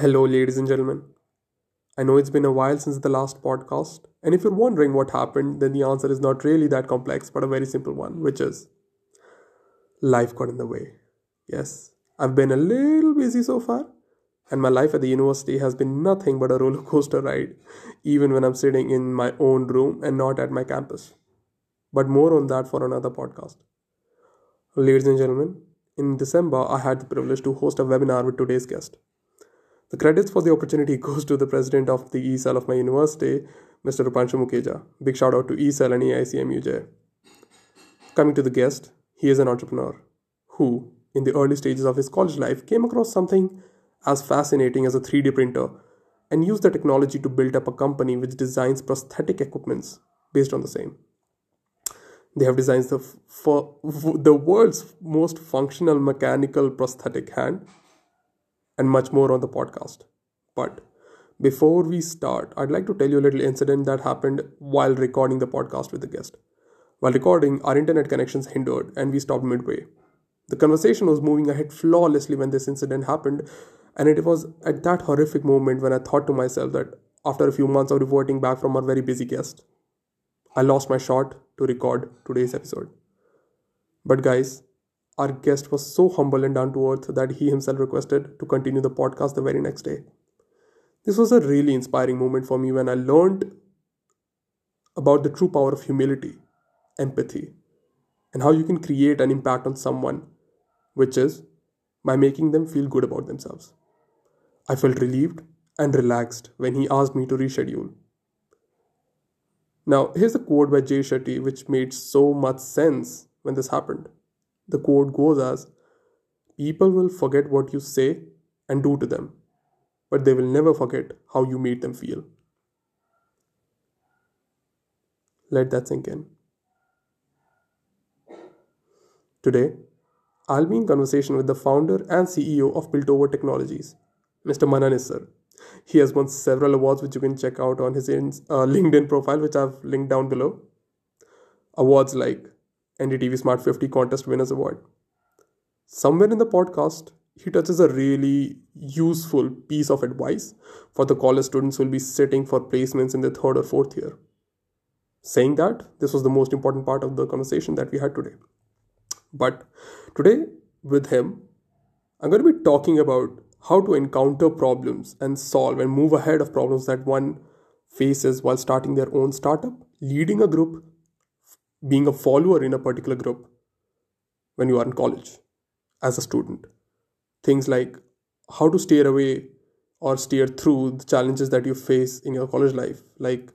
Hello, ladies and gentlemen. I know it's been a while since the last podcast, and if you're wondering what happened, then the answer is not really that complex, but a very simple one, which is life got in the way. Yes, I've been a little busy so far, and my life at the university has been nothing but a roller coaster ride, even when I'm sitting in my own room and not at my campus. But more on that for another podcast. Ladies and gentlemen, in December, I had the privilege to host a webinar with today's guest. The credits for the opportunity goes to the president of the ESAL of my university, Mr. Rupanshu Mukeja. Big shout out to ESAL and AICMUJ. Coming to the guest, he is an entrepreneur who, in the early stages of his college life, came across something as fascinating as a 3D printer and used the technology to build up a company which designs prosthetic equipments based on the same. They have designed the, for the world's most functional mechanical prosthetic hand and much more on the podcast. But before we start, I'd like to tell you a little incident that happened while recording the podcast with the guest. While recording, our internet connections hindered and we stopped midway. The conversation was moving ahead flawlessly when this incident happened, and it was at that horrific moment when I thought to myself that after a few months of reverting back from our very busy guest, I lost my shot to record today's episode. But, guys, our guest was so humble and down to earth that he himself requested to continue the podcast the very next day. This was a really inspiring moment for me when I learned about the true power of humility, empathy, and how you can create an impact on someone, which is by making them feel good about themselves. I felt relieved and relaxed when he asked me to reschedule. Now, here's a quote by Jay Shetty which made so much sense when this happened. The quote goes as People will forget what you say and do to them, but they will never forget how you made them feel. Let that sink in. Today, I'll be in conversation with the founder and CEO of Piltover Technologies, Mr. Manan Issar. He has won several awards, which you can check out on his uh, LinkedIn profile, which I've linked down below. Awards like NDTV Smart 50 Contest Winners Award. Somewhere in the podcast, he touches a really useful piece of advice for the college students who will be sitting for placements in the third or fourth year. Saying that, this was the most important part of the conversation that we had today. But today, with him, I'm going to be talking about how to encounter problems and solve and move ahead of problems that one faces while starting their own startup, leading a group, being a follower in a particular group when you are in college as a student. Things like how to steer away or steer through the challenges that you face in your college life, like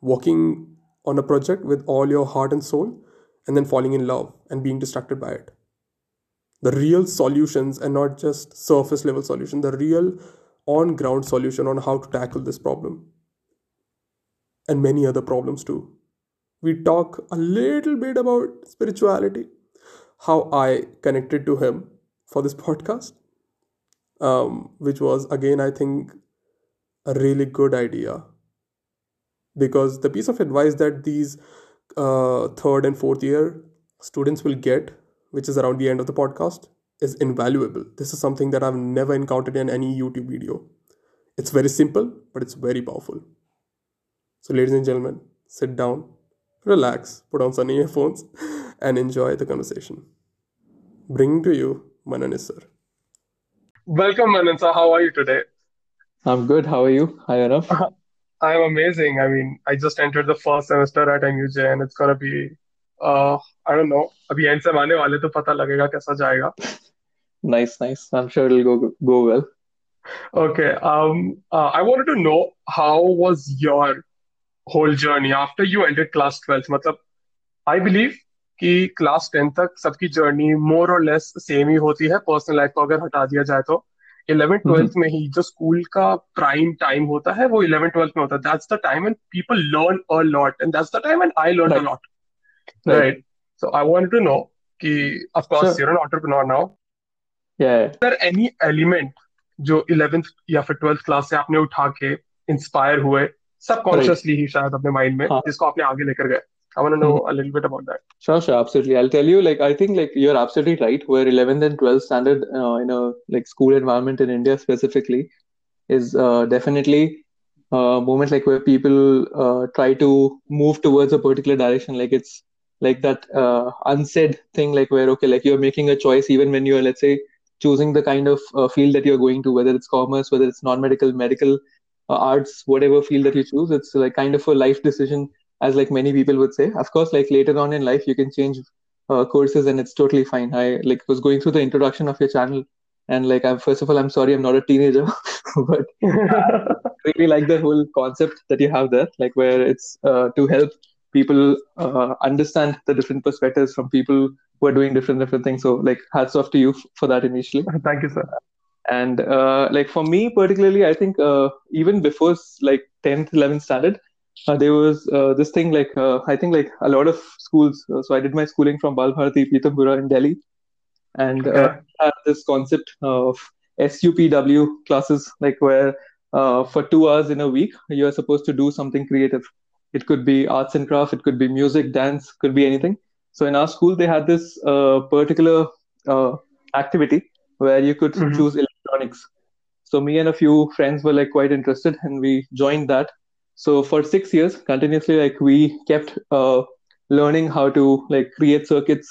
working on a project with all your heart and soul and then falling in love and being distracted by it. The real solutions and not just surface level solution, the real on ground solution on how to tackle this problem and many other problems too we talk a little bit about spirituality, how I connected to him for this podcast, um, which was again, I think, a really good idea. Because the piece of advice that these uh, third and fourth year students will get, which is around the end of the podcast, is invaluable. This is something that I've never encountered in any YouTube video. It's very simple, but it's very powerful. So, ladies and gentlemen, sit down relax, put on some earphones, and enjoy the conversation. Bringing to you Manan sir. Welcome, Manan sir. How are you today? I'm good. How are you? Hi, Araf. I'm amazing. I mean, I just entered the first semester at MUJ and it's gonna be, uh, I don't know. अभी and same आने वाले तो पता लगेगा कैसा जाएगा. Nice, nice. I'm sure it'll go go well. Okay. Um, uh, I wanted to know how was your whole journey after you ended class 12 मतलब I believe कि क्लास टेंथ तक सबकी जर्नी मोर और लेस सेम ही होती है personal life को अगर हटा दिया जाए तो। इलेवन ट्वेल्थ में ही जो स्कूल का प्राइम टाइम होता है वो इलेवन ट्वेल्थ में होता है। That's the time and people learn a lot and that's the time and I learn a lot right so I want to know कि of course you are an entrepreneur now या there any element जो 11th या फिर 12th class से आपने उठा के inspire हुए subconsciously ही शायद अपने माइंड में जिसको आपने आगे लेकर गए I want to know a little bit about that. Sure, sure, absolutely. I'll tell you, like, I think, like, you're absolutely right. Where 11th and 12th standard uh, in a like school environment in India specifically, is uh, definitely a moment like where people uh, try to move towards a particular direction. Like it's like that uh, unsaid thing, like where okay, like you're making a choice even when you're let's say choosing the kind of uh, field that you're going to, whether it's commerce, whether it's non-medical, medical, uh, arts, whatever field that you choose. It's like kind of a life decision, as like many people would say. Of course, like later on in life, you can change uh, courses and it's totally fine. I like was going through the introduction of your channel and like I'm first of all, I'm sorry I'm not a teenager, but really like the whole concept that you have there, like where it's uh, to help people uh, understand the different perspectives from people who are doing different different things. So like hats off to you f- for that initially. Thank you, sir. And uh, like for me particularly, I think uh, even before like 10th, 11th standard, uh, there was uh, this thing like uh, I think like a lot of schools. Uh, so I did my schooling from Bal Bharati Pitampura in Delhi, and uh, Okay. have this concept of SUPW classes, like where uh, for two hours in a week you are supposed to do something creative. It could be arts and craft, it could be music, dance, could be anything. So in our school, they had this uh, particular uh, activity where you could hmm choose electronics. So me and a few friends were like quite interested, and we joined that. So for six years, continuously, like we kept uh, learning how to like create circuits,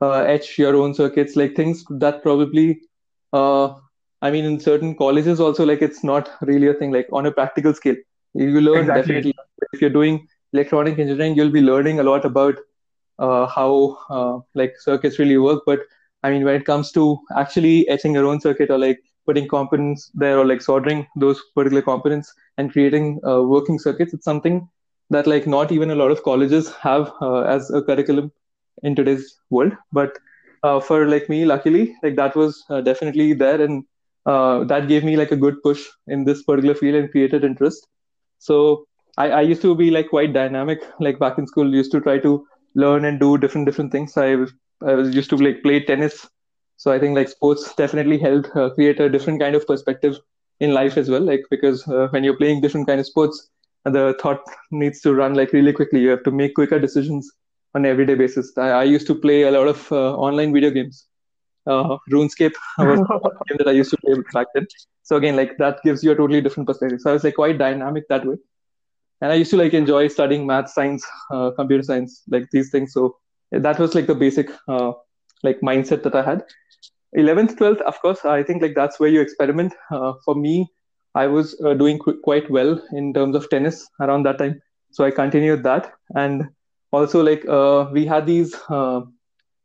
uh, etch your own circuits, like things that probably, uh, I mean, in certain colleges also, like it's not really a thing. Like on a practical scale, you learn Exactly. definitely. If you're doing electronic engineering, you'll be learning a lot about uh, how uh, like circuits really work. But I mean, when it comes to actually etching your own circuit or like putting components there or like soldering those particular components and creating uh, working circuits, it's something that like not even a lot of colleges have uh, as a curriculum in today's world. But uh, for like me, luckily, like that was uh, definitely there, and uh, that gave me like a good push in this particular field and created interest. So I, I used to be like quite dynamic. Like back in school, used to try to learn and do different different things. I I was used to like play tennis. So I think like sports definitely help uh, create a different kind of perspective in life as well. Like because uh, when you're playing different kind of sports, the thought needs to run like really quickly. You have to make quicker decisions on an everyday basis. I, I used to play a lot of uh, online video games. Uh, RuneScape was game that I used to play back then. So again, like that gives you a totally different perspective. So I was like quite dynamic that way and I used to like enjoy studying math, science, uh, computer science, like these things. So that was like the basic uh, like mindset that I had. 11th, 12th, of course, I think like that's where you experiment. Uh, for me, I was uh, doing qu- quite well in terms of tennis around that time, so I continued that. And also like uh, we had these uh,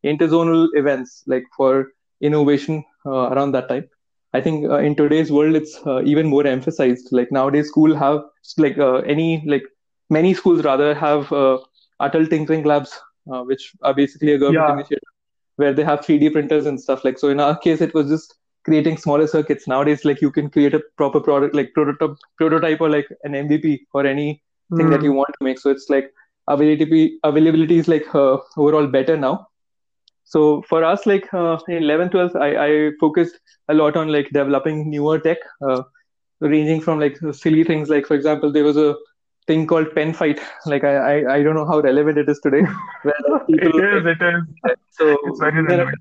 interzonal events like for innovation uh, around that time. I think uh, in today's world it's uh, even more emphasized. Like nowadays, school have like uh, any like many schools rather have uh, Atal Tinkering Labs, uh, which are basically a government Yeah. initiative where they have 3D printers and stuff like. So in our case, it was just creating smaller circuits. Nowadays, like you can create a proper product like prototype, prototype or like an MVP or any anything that you Mm. want to make. So it's like availability availability is like uh, overall better now so for us, like uh, in 11th, 12th, I, I focused a lot on like developing newer tech, uh, ranging from like silly things. Like for example, there was a thing called pen fight. Like I, I, I don't know how relevant it is today, people it is, it is. so It's very relevant.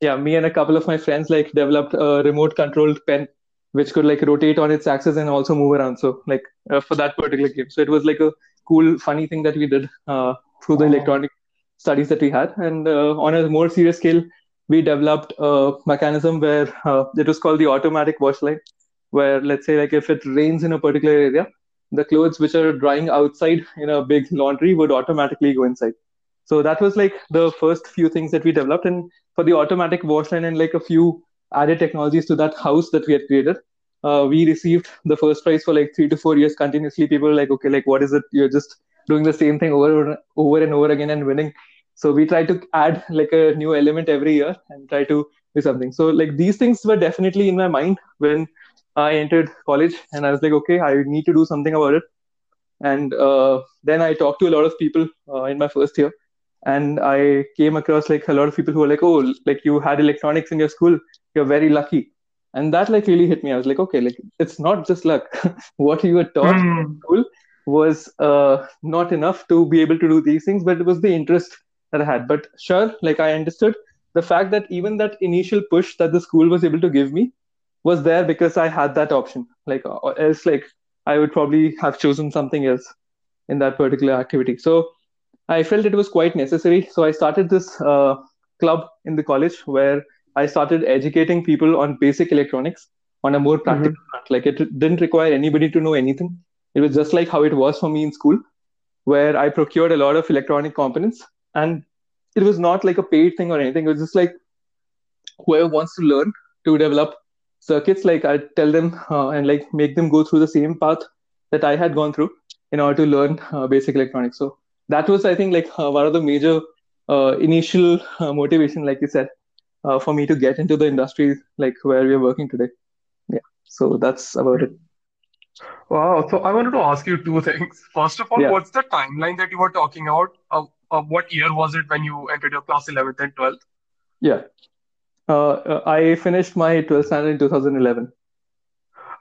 yeah, me and a couple of my friends like developed a remote controlled pen which could like rotate on its axis and also move around. So like uh, for that particular game, so it was like a cool, funny thing that we did uh, through the electronic studies that we had. And uh, on a more serious scale, we developed a mechanism where uh, it was called the automatic wash line, where let's say like if it rains in a particular area, the clothes which are drying outside in a big laundry would automatically go inside. So that was like the first few things that we developed. And for the automatic wash line and like a few added technologies to that house that we had created, uh, we received the first prize for like three to four years continuously. People were like, okay, like what is it? You're just doing the same thing over over and over again and winning. So we try to add like a new element every year and try to do something. So like these things were definitely in my mind when I entered college, and I was like, okay, I need to do something about it. And uh, then I talked to a lot of people uh, in my first year, and I came across like a lot of people who were like, "Oh, like you had electronics in your school, you're very lucky." And that like really hit me. I was like, "Okay, like it's not just luck. what you were taught in Mm. school was uh, not enough to be able to do these things, but it was the interest that I had. But sure, like I understood the fact that even that initial push that the school was able to give me was there because I had that option. like or else like I would probably have chosen something else in that particular activity. So I felt it was quite necessary. So I started this uh, club in the college where I started educating people on basic electronics on a more Mm-hmm. practical front. Like it didn't require anybody to know anything. It was just like how it was for me in school, where I procured a lot of electronic components, and it was not like a paid thing or anything. It was just like whoever wants to learn to develop circuits, like I tell them uh, and like make them go through the same path that I had gone through in order to learn uh, basic electronics. So that was, I think, like uh, one of the major uh, initial uh, motivation, like you said, uh, for me to get into the industry, like where we are working today. Yeah. So that's about it. Wow. So I wanted to ask you two things. First of all, Yeah. what's the timeline that you were talking about? Of, of what year was it when you entered your class 11th and 12th? Yeah. Uh, uh, I finished my 12th standard in 2011.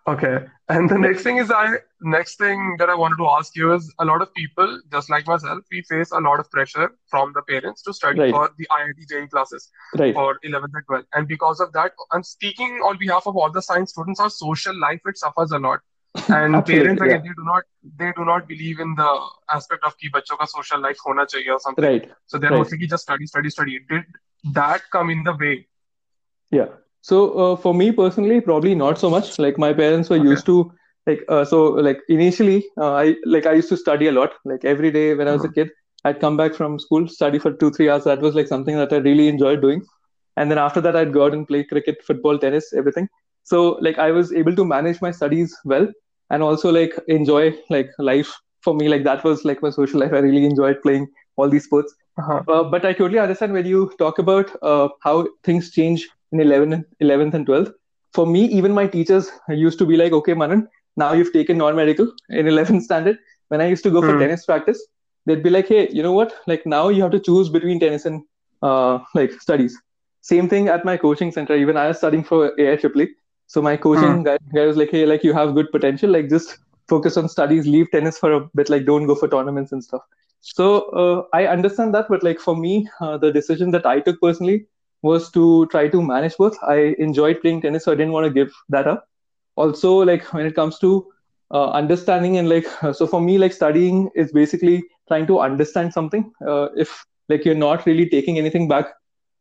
Okay. And the next thing is I next thing that I wanted to ask you is a lot of people, just like myself, we face a lot of pressure from the parents to study right. for the IIT JEE classes right. for 11th and 12th. And because of that, I'm speaking on behalf of all the science students. Our social life it suffers a lot. And parents again, they do not they do not believe in the aspect of ki bachcho ka social life hona chahiye or something. Right. So they're right. mostly just study, study, study. Did that come in the way yeah. So uh, for me personally, probably not so much. Like my parents were Okay. used to like uh, so like initially uh, I like I used to study a lot. Like every day when I was a Mhm. kid, I'd come back from school, study for two three hours. That was like something that I really enjoyed doing. And then after that, I'd go out and play cricket, football, tennis, everything. So like I was able to manage my studies well and also like enjoy like life. For me, like that was like my social life. I really enjoyed playing all these sports. Uh-huh. Uh, but I totally understand when you talk about uh, how things change in 11, and- 11th and 12th. For me, even my teachers used to be like, okay, Manan, now you've taken non-medical in 11th standard. When I used to go for Hmm. tennis practice, they'd be like, hey, you know what? Like now you have to choose between tennis and uh, like studies. Same thing at my coaching center. Even I was studying for AIEEE. So my coaching Hmm. guy, guy was like, hey, like you have good potential. Like just focus on studies, leave tennis for a bit. Like don't go for tournaments and stuff. So uh, I understand that, but like for me, uh, the decision that I took personally was to try to manage both. I enjoyed playing tennis, so I didn't want to give that up. Also, like when it comes to uh, understanding and like, so for me, like studying is basically trying to understand something. Uh, if like you're not really taking anything back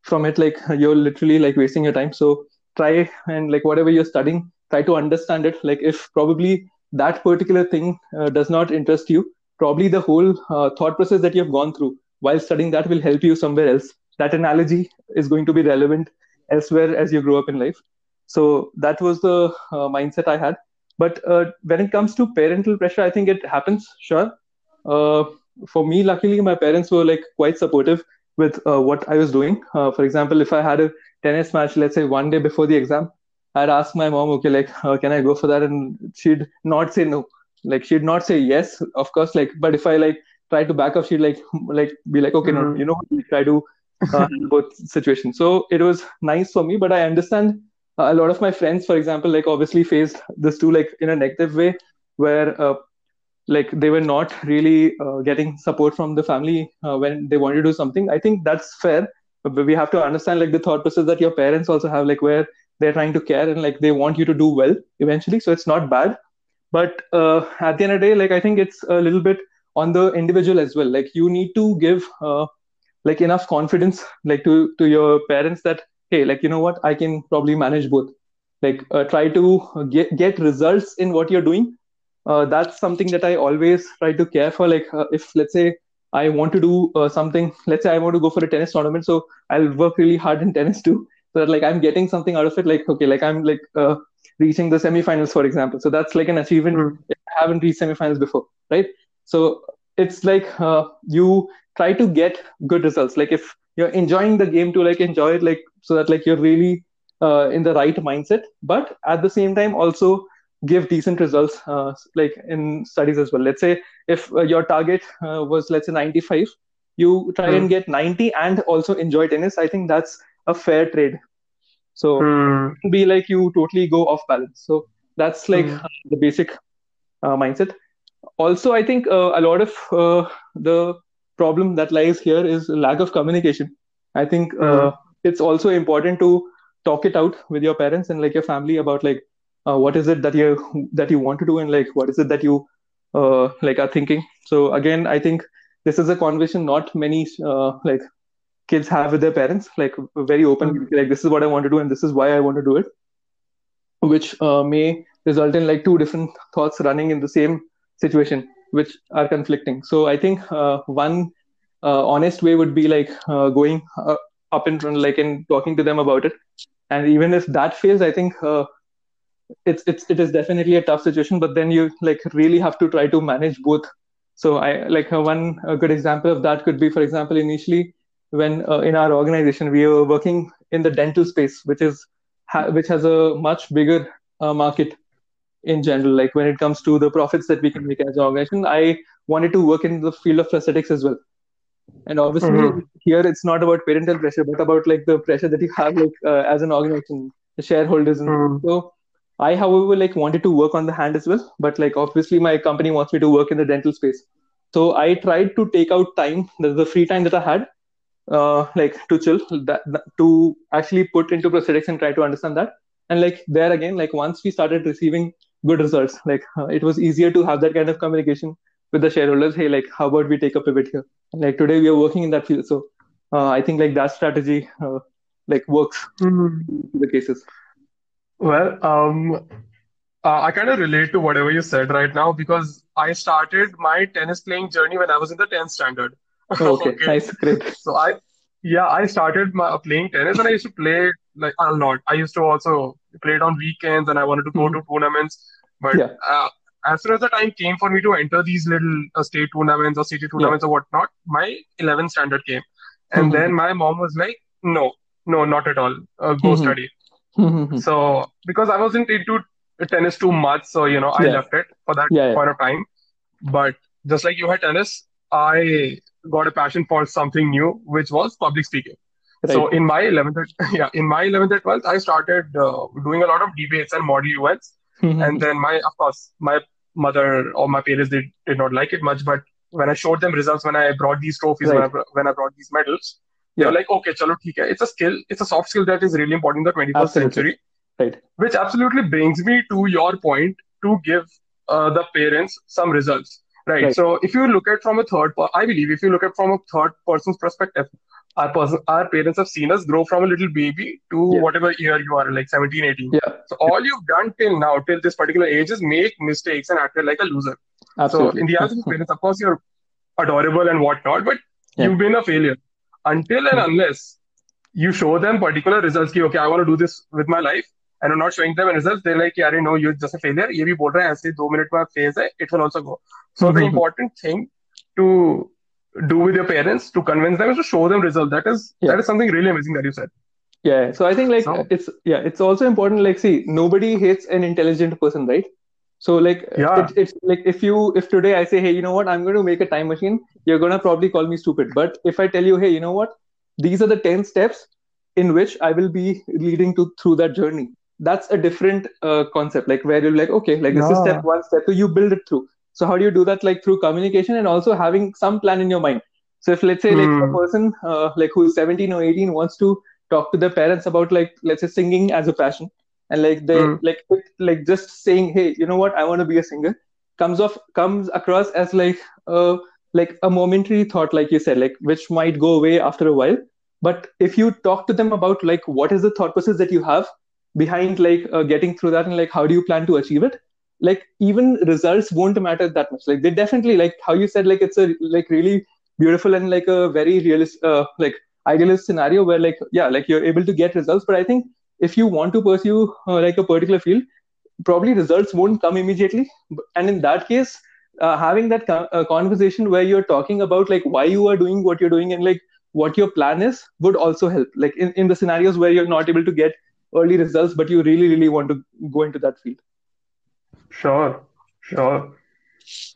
from it, like you're literally like wasting your time. So try and like whatever you're studying, try to understand it. Like if probably that particular thing uh, does not interest you, probably the whole uh, thought process that you've gone through while studying that will help you somewhere else. That analogy is going to be relevant elsewhere as you grow up in life. So that was the uh, mindset I had. But uh, when it comes to parental pressure, I think it happens, sure. Uh, for me, luckily, my parents were like quite supportive with uh, what I was doing. Uh, for example, if I had a tennis match, let's say one day before the exam, I'd ask my mom, okay, like, uh, can I go for that? And she'd not say no. Like, she'd not say yes, of course. Like, but if I like try to back up, she'd like, like, be like, okay, no, Mhm. you know, try to uh, both situations. So it was nice for me, but I understand uh, a lot of my friends, for example, like obviously faced this too, like in a negative way, where uh, like they were not really uh, getting support from the family uh, when they wanted to do something. I think that's fair, but we have to understand like the thought process that your parents also have, like where they're trying to care and like they want you to do well eventually. So it's not bad, but uh, at the end of the day, like I think it's a little bit on the individual as well. Like you need to give like enough confidence like to to your parents that hey like you know what? I can probably manage both. Like uh, try to get get results in what you're doing. Uh, that's something that i always try to care for. Like uh, if let's say i want to do uh, something let's say i want to go for a tennis tournament so i'll work really hard in tennis too. So that like i'm getting something out of it. Like okay like i'm like uh, reaching the semifinals for example. So that's like an achievement Hmm. i haven't reached semifinals before right? So it's like uh, you try to get good results like if you're enjoying the game to like enjoy it like so that like you're really uh, in the right mindset but at the same time also give decent results uh, like in studies as well let's say if uh, your target uh, was let's say 95 you try Hmm. and get 90 and also enjoy tennis i think that's a fair trade so Hmm. be like you totally go off balance so that's like Hmm. the basic uh, mindset also i think uh, a lot of uh, the problem that lies here is lack of communication i think uh, Hmm. it's also important to talk it out with your parents and like your family about like uh, what is it that you that you want to do and like what is it that you uh, like are thinking so again i think this is a conversation not many uh, like kids have with their parents like very open Mm. like this is what i want to do and this is why i want to do it which uh, may result in like two different thoughts running in the same situation which are conflicting. So i think uh, one uh, honest way would be like uh, going up front like and talking to them about it. And even if that fails i think it's it's it is definitely a tough situation but then you like really have to try to manage both. So i like uh, one a good example of that could be for example initially when uh, in our organization we were working in the dental space which is ha- which has a much bigger uh, market in general like when it comes to the profits that we can make as an organization i wanted to work in the field of prosthetics as well and obviously Mhm. here it's not about parental pressure but about like the pressure that you have like uh, as an organization the shareholders and Mm. so i however like wanted to work on the hand as well but like obviously my company wants me to work in the dental space so i tried to take out time the, the free time that i had uh, like to chill that, that to actually put into prosthetics and try to understand that and like there again like once we started receiving good results like uh, it was easier to have that kind of communication with the shareholders hey like how about we take a pivot here like today we are working in that field so uh, i think like that strategy uh, like works Mm. in the cases Well, um, uh, I kind of relate to whatever you said right now because I started my tennis playing journey when I was in the 10th standard. oh, okay Okay. nice great So I, yeah, I started my playing tennis and I used to play like a lot. I used to also play it on weekends and I wanted to go Mhm. to tournaments. But yeah uh, as soon as the time came for me to enter these little uh, state tournaments or city yeah tournaments or whatnot, my 11th standard came. And then my mom was like, no, no, not at all. Uh, go study. So because I wasn't into tennis too much, so you know, I yeah left it for that yeah yeah point of time. But just like you had tennis, I got a passion for something new, which was public speaking. So in my 11th, yeah, in my 11th and 12th, I started uh, doing a lot of debates and model events. And then my, of course, my mother or my parents did, did not like it much. But when I showed them results, when I brought these trophies, when I, when I brought these medals, they were like, okay, chalo, theek hai. It's a skill, it's a soft skill that is really important in the 21st absolutely century, right which absolutely brings me to your point to give uh, the parents some results, right? right So if you look at from a third, per- I believe if you look at from a third person's perspective, our person, our parents have seen us grow from a little baby to yeah whatever year you are, like 17, 18. yeah So all you've done till now, till this particular age, is make mistakes and acted like a loser. So absolutely in the eyes of your parents, of course, you're adorable and whatnot, but yeah you've been a failure. Until and unless you show them particular results, ki, okay, I want to do this with my life, and you're not showing them results, they're like, yeah, no, you're just a failure. ये भी बोल रहा है ऐसे दो minute में phase है, it will also go. So the important thing to do with your parents to convince them is to show them results. That is yeah that is something really amazing that you said. Yeah, so I think like So it's yeah, it's also important. Like, see, nobody hates an intelligent person, right? So like yeah, it's it's like if you if today I say, hey, you know what, I'm going to make a time machine, you're gonna probably call me stupid. But if I tell you, hey, you know what, these are the ten steps in which I will be leading to through that journey. That's a different uh, concept. Like where you're like, okay, like this is step one, step two, you build it through. So how do you do that? Like through communication and also having some plan in your mind. So if let's say like a Hmm. person uh, like who's 17 or 18 wants to talk to their parents about like let's say singing as a passion and like they Hmm. like like just saying hey you know what i want to be a singer comes off comes across as like uh like a momentary thought like you said like which might go away after a while but if you talk to them about like what is the thought process that you have behind like uh, getting through that and like how do you plan to achieve it like even results won't matter that much. Like they definitely like how you said like it's a like really beautiful and like a very realist uh, like idealist scenario where like yeah like you're able to get results. But i think if you want to pursue uh, like a particular field probably results won't come immediately. And in that case uh, having that co- uh, conversation where you're talking about like why you are doing what you're doing and like what your plan is would also help. Like in, in the scenarios where you're not able to get early results but you really really want to go into that field Sure, sure.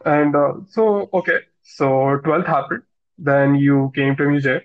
And uh, so, okay, so 12th happened. Then you came to Mujay.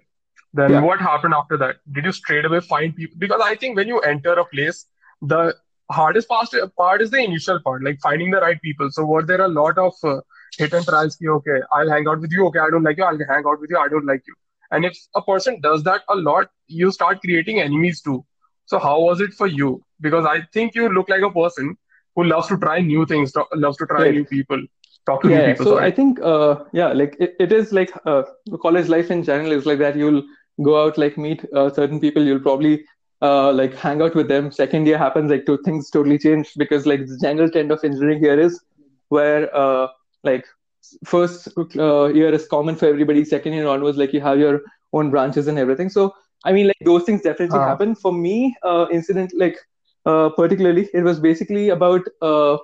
Then yeah what happened after that? Did you straight away find people? Because I think when you enter a place, the hardest part, part is the initial part, like finding the right people. So were there a lot of uh, hit and trials? ki, Okay, I'll hang out with you. Okay, I don't like you. I'll hang out with you. I don't like you. And if a person does that a lot, you start creating enemies too. So how was it for you? Because I think you look like a person who loves to try new things, loves to try Right. new people, talk to yeah new yeah. people. so Sorry. i think uh yeah like it, it is like uh college life in general is like that you'll go out like meet uh, certain people you'll probably uh like hang out with them second year happens like two things totally change because like the general trend of engineering here is where uh like first uh, year is common for everybody second year onwards like you have your own branches and everything so i mean like those things definitely Ah. happen for me uh incident like uh particularly it was basically about uh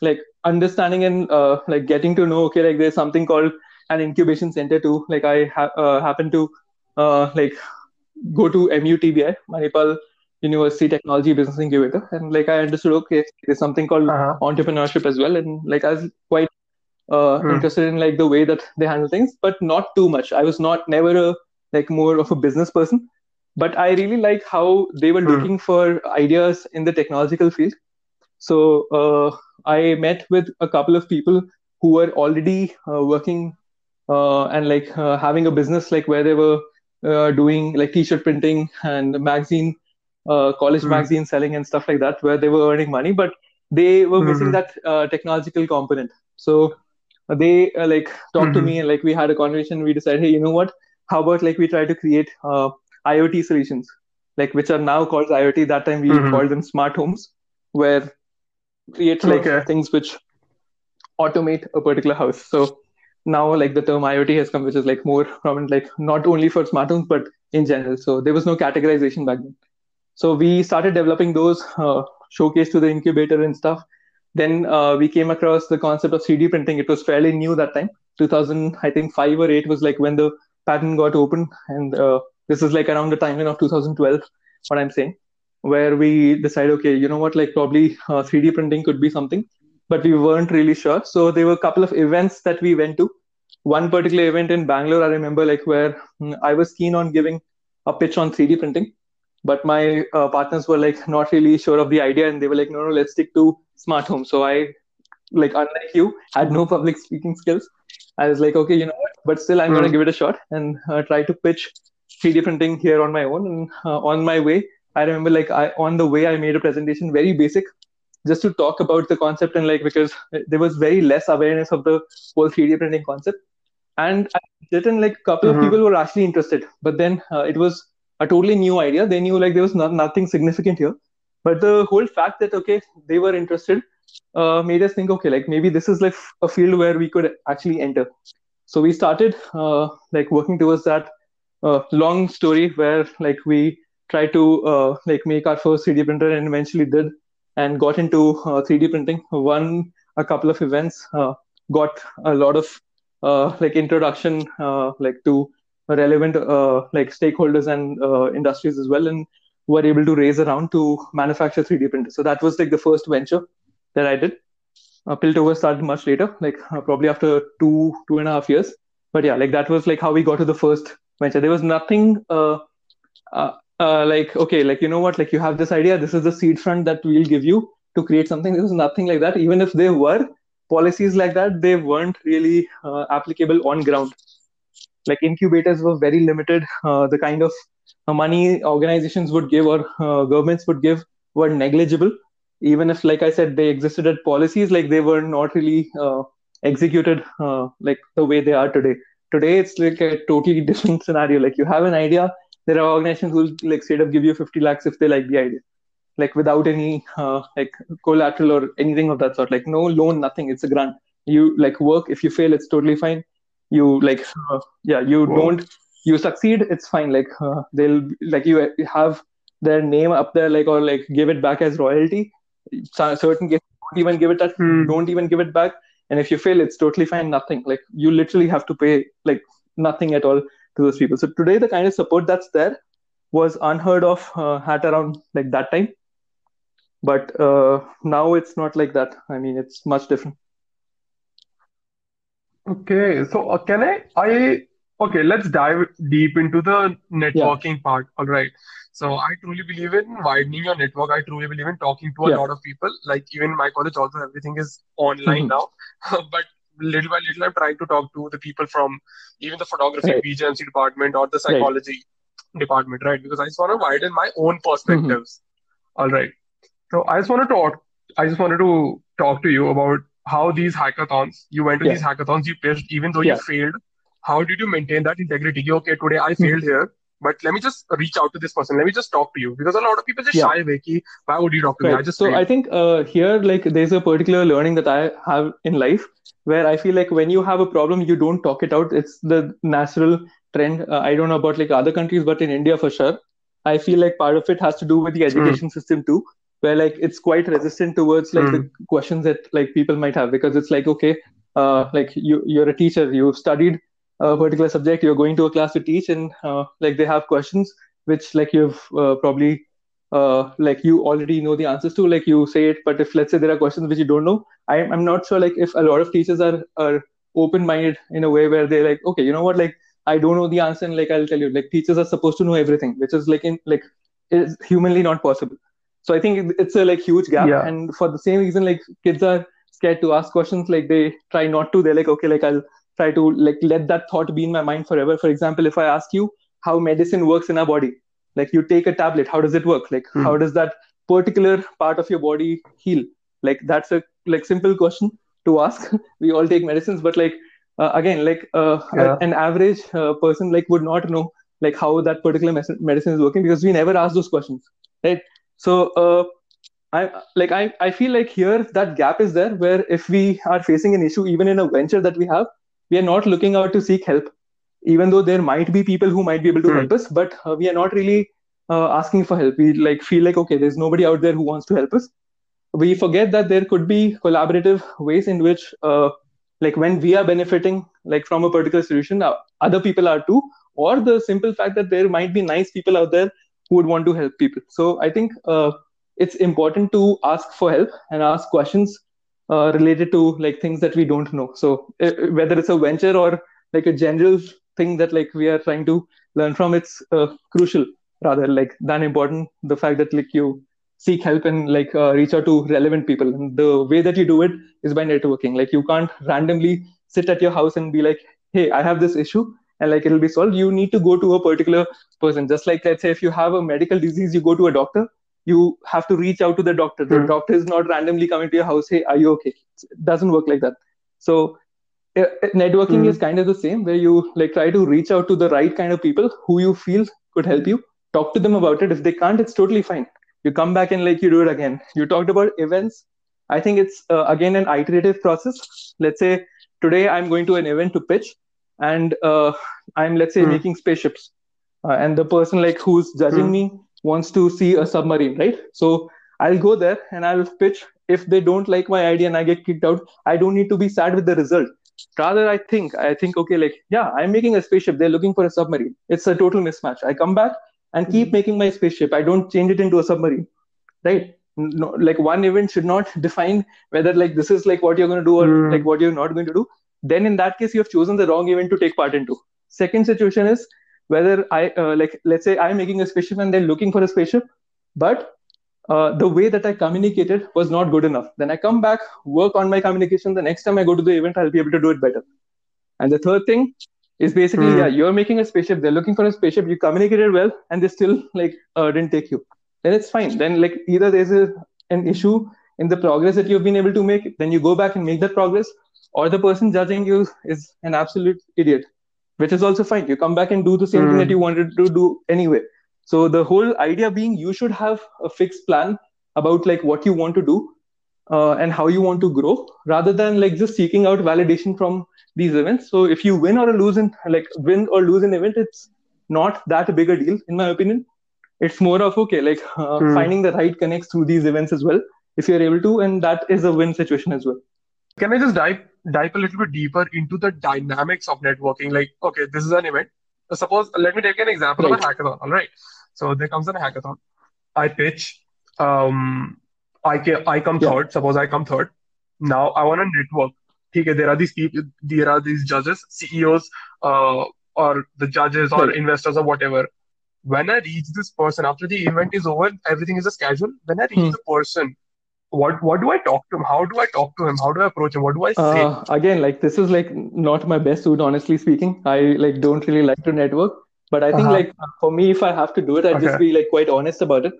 like understanding and uh, like getting to know okay like there's something called an incubation center too. Like i ha- uh, happen to uh, like go to mutbi manipal university technology business incubator. And like i understood okay there's something called Uh-huh. entrepreneurship as well. And like i was quite uh, Hmm. interested in like the way that they handle things but not too much. I was not never a like more of a business person but i really like how they were Hmm. looking for ideas in the technological field so uh, i met with a couple of people who were already uh, working uh, and like uh, having a business like where they were uh, doing like t-shirt printing and magazine uh, college Hmm. magazine selling and stuff like that where they were earning money but they were missing Mhm. that uh, technological component so they uh, like talked to Mhm. me and like we had a conversation we decided hey you know what how about like we try to create uh, iot solutions like which are now called iot that time we Mhm. called them smart homes where create like Okay. things which automate a particular house. So now like the term iot has come which is like more prominent like not only for smart homes but in general. So there was no categorization back then. So we started developing those uh, showcase to the incubator and stuff. Then uh, we came across the concept of 3d printing. It was fairly new that time. 2000 i think 5 or 8 was like when the patent got open and uh, this is like around the timeline of 2012 what i'm saying where we decided okay you know what like probably uh, 3d printing could be something but we weren't really sure. So there were a couple of events that we went to. One particular event in bangalore i remember like where mm, i was keen on giving a pitch on 3d printing but my uh, partners were like not really sure of the idea and they were like no no let's stick to smart home. So i like unlike you had no public speaking skills. I was like okay you know what but still i'm going to Mm. give it a shot and uh, try to pitch 3d printing here on my own. And uh, on my way i remember like i on the way i made a presentation very basic just to talk about the concept and like because there was very less awareness of the whole 3d printing concept. And i did and like a couple Mhm. of people were actually interested but then uh, it was a totally new idea. They knew like there was not, nothing significant here. But the whole fact that okay they were interested uh, made us think okay like maybe this is like a field where we could actually enter. So we started uh, like working towards that uh, long story where like we tried to uh, like make our first 3d printer and eventually did and got into uh, 3d printing won a couple of events uh, got a lot of uh, like introduction uh, like to relevant uh, like stakeholders and uh, industries as well and were able to raise around to manufacture 3d printers so that was like the first venture that i did uh, Piltover started much later, like uh, probably after two two and a half years. But yeah, like that was like how we got to the first There was nothing uh, uh, uh, like okay, like you know what, like you have this idea. This is the seed fund that we'll give you to create something. There was nothing like that. Even if there were policies like that, they weren't really uh, applicable on ground. Like incubators were very limited. Uh, the kind of money organizations would give or uh, governments would give were negligible even if like i said they existed at policies like they were not really uh, executed uh, like the way they are today today it's like a totally different scenario. Like you have an idea there are organizations who will like straight up give you 50 lakhs if they like the idea. Like without any uh, like collateral or anything of that sort. Like no loan nothing. It's a grant. You like work. If you fail it's totally fine. You like uh, yeah you Wow. don't you succeed it's fine. Like uh, they'll like you have their name up there like or like give it back as royalty. Cer- certain cases don't even give it that Hmm. don't even give it back and if you fail it's totally fine nothing like you literally have to pay like nothing at all to those people. So today the kind of support that's there was unheard of uh, at around like that time. But uh, now it's not like that. I mean it's much different. Okay, so uh, can I, I, okay, let's dive deep into the networking part. All right. So I truly believe in widening your network. I truly believe in talking to a Yeah. lot of people. Like even my college, also everything is online Mhm. now. But little by little, I'm trying to talk to the people from even the photography Right. BGMC department or the Right. psychology department, right? Because I just want to widen my own perspectives. All right. So I just want to talk I just wanted to talk to you about how these hackathons, you went to Yeah. these hackathons, you pitched, even though Yeah. you failed. How did you maintain that integrity? Okay, today I failed here, but let me just reach out to this person. Let me just talk to you because a lot of people just Yeah. shy away. Ki, why would you talk to me? I just So failed. I think uh, here, like, there's a particular learning that I have in life where I feel like when you have a problem, you don't talk it out. It's the natural trend. Uh, I don't know about like other countries, but in India for sure, I feel like part of it has to do with the education system too, where like it's quite resistant towards like the questions that like people might have because it's like okay, uh, like you you're a teacher, you've studied a particular subject, you're going to a class to teach, and uh, like they have questions which like you've uh, probably uh, like you already know the answers to, like you say it. But if let's say there are questions which you don't know, I'm I'm not sure like if a lot of teachers are are open minded in a way where they're like, okay, you know what, like I don't know the answer, and like I'll tell you, like teachers are supposed to know everything, which is like in like is humanly not possible. So I think it's a like huge gap, Yeah. and for the same reason, like kids are scared to ask questions, like they try not to. They're like, okay, like I'll try to like let that thought be in my mind forever. For example, if I ask you how medicine works in our body, like you take a tablet, how does it work? Like Hmm. how does that particular part of your body heal? Like that's a like simple question to ask. we all take medicines, but like uh, again, like uh, Yeah. an average uh, person like would not know like how that particular mes- medicine is working because we never ask those questions, right? So uh, I like I, I feel like here that gap is there where if we are facing an issue even in a venture that we have, we are not looking out to seek help, even though there might be people who might be able to Hmm. help us, but uh, we are not really uh, asking for help. We like feel like okay, there's nobody out there who wants to help us. We forget that there could be collaborative ways in which uh, like when we are benefiting like from a particular solution, uh, other people are too, or the simple fact that there might be nice people out there who would want to help people. So I think. Uh, it's important to ask for help and ask questions uh, related to like things that we don't know. So uh, whether it's a venture or like a general thing that like we are trying to learn from it's uh, crucial rather like than important the fact that like you seek help and like uh, reach out to relevant people. And the way that you do it is by networking. Like you can't randomly sit at your house and be like hey i have this issue and like it'll be solved. You need to go to a particular person. Just like let's say if you have a medical disease you go to a doctor you have to reach out to the doctor. The Hmm. doctor is not randomly coming to your house, hey, are you okay? It doesn't work like that. So uh, networking Hmm. is kind of the same, where you like try to reach out to the right kind of people who you feel could help you. Talk to them about it. If they can't, it's totally fine. You come back and like you do it again. You talked about events. I think it's uh, again an iterative process. Let's say today I'm going to an event to pitch, and uh, I'm let's say Hmm. making spaceships, uh, and the person like who's judging Hmm. me wants to see a submarine, right? So I'll go there and I'll pitch. If they don't like my idea and I get kicked out, I don't need to be sad with the result. Rather, I think, I think, okay, like, yeah, I'm making a spaceship. They're looking for a submarine. It's a total mismatch. I come back and keep making my spaceship. I don't change it into a submarine, right? No, like one event should not define whether like this is like what you're going to do or Hmm. like what you're not going to do. Then in that case, you have chosen the wrong event to take part into. Second situation is whether I uh, like let's say I'm making a spaceship and they're looking for a spaceship, but uh, the way that I communicated was not good enough. Then I come back, work on my communication. The next time I go to the event, I'll be able to do it better. And the third thing is basically, Hmm. yeah, you're making a spaceship. They're looking for a spaceship. You communicated well, and they still like uh, didn't take you. Then it's fine. Then like either there's a, an issue in the progress that you've been able to make. Then you go back and make that progress, or the person judging you is an absolute idiot, which is also fine. You come back and do the same thing Hmm. that you wanted to do anyway. So the whole idea being you should have a fixed plan about like what you want to do uh, and how you want to grow rather than like just seeking out validation from these events. So if you win or lose in like win or lose an event, it's not that big a deal in my opinion. It's more of okay, like uh, Hmm. finding the right connects through these events as well, if you're able to, and that is a win situation as well. Can I just dive dive a little bit deeper into the dynamics of networking? Like, okay, this is an event. So suppose, let me take an example of a hackathon. All right. So there comes a hackathon. I pitch. Um, I ca- I come Yeah. third. Suppose I come third. Now I want to network. Okay, there are these people. There are these judges, CEOs, uh, or the judges or Right. investors or whatever. When I reach this person after the event is over, everything is just casual. When I reach Hmm. the person, what what do I talk to him? How do I talk to him? How do I approach him? What do I say? Uh, again, like this is like not my best suit, honestly speaking. I like don't really like to network, but I think Uh-huh. like for me, if I have to do it, I'd just be like quite honest about it.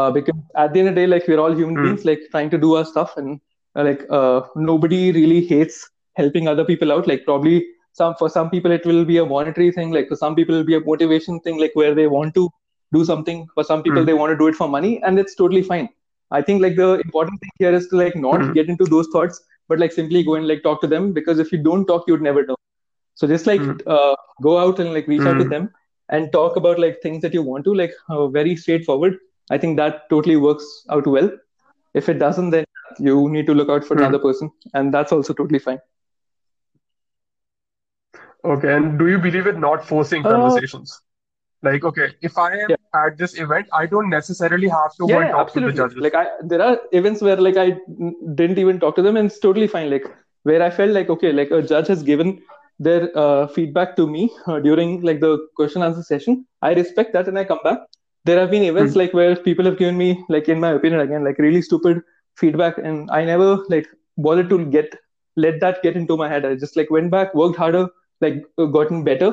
uh, because at the end of the day like we're all human Mm. beings like trying to do our stuff and uh, like uh, nobody really hates helping other people out like probably some for some people it will be a monetary thing like for some people it will be a motivation thing like where they want to do something for some people Mm. they want to do it for money and it's totally fine i think like the important thing here is to like not Mm. get into those thoughts but like simply go and like talk to them because if you don't talk you'd never know so just like Mm. uh, go out and like reach out to Mm. them and talk about like things that you want to like uh, very straightforward i think that totally works out well if it doesn't then you need to look out for another person and that's also totally fine Okay, and do you believe in not forcing Uh, conversations? Like, okay, if I am yeah. at this event, I don't necessarily have to go and yeah talk to the absolutely. judges. like i there are events where like i n- didn't even talk to them and it's totally fine. Like where i felt like okay like a judge has given their uh, feedback to me uh, during like the question answer session. I respect that and i come back. There have been events Mm. like where people have given me like in my opinion again like really stupid feedback and i never like bothered to get let that get into my head. I just like went back worked harder like uh, gotten better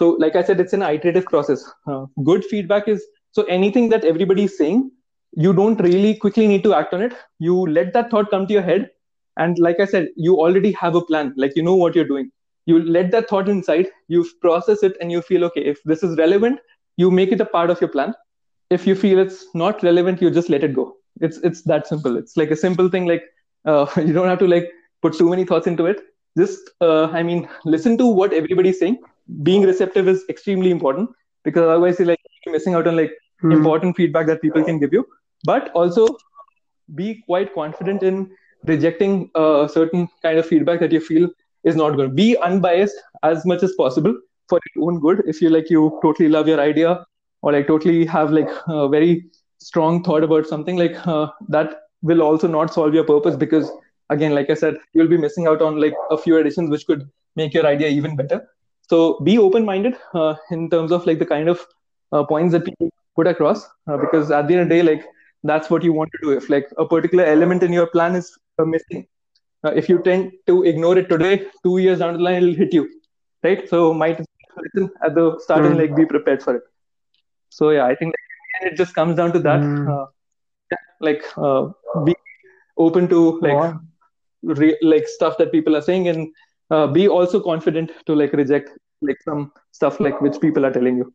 so like i said it's an iterative process. Uh, good feedback is so anything that everybody is saying you don't really quickly need to act on it. You let that thought come to your head. And like i said you already have a plan. Like you know what you're doing. You let that thought inside. You process it and you feel okay if this is relevant you make it a part of your plan. If you feel it's not relevant you just let it go. It's it's that simple. It's like a simple thing like uh, you don't have to like put too many thoughts into it. Just uh, i mean listen to what everybody's saying being receptive is extremely important because otherwise you're like you're missing out on like Hmm. important feedback that people can give you. But also be quite confident in rejecting a certain kind of feedback that you feel is not good. Be unbiased as much as possible for your own good. If you like you totally love your idea or like totally have like a very strong thought about something like uh, that will also not solve your purpose because again like i said you'll be missing out on like a few additions which could make your idea even better so be open minded uh, in terms of like the kind of uh, points that people put across uh, because at the end of the day like that's what you want to do if like a particular element in your plan is uh, missing uh, if you tend to ignore it today two years down the line it'll hit you right so might listen at the start and Hmm. like be prepared for it so yeah i think like, it just comes down to that Hmm. uh, like uh, be open to like Wow. re- like stuff that people are saying and uh, be also confident to like reject like some stuff like which people are telling you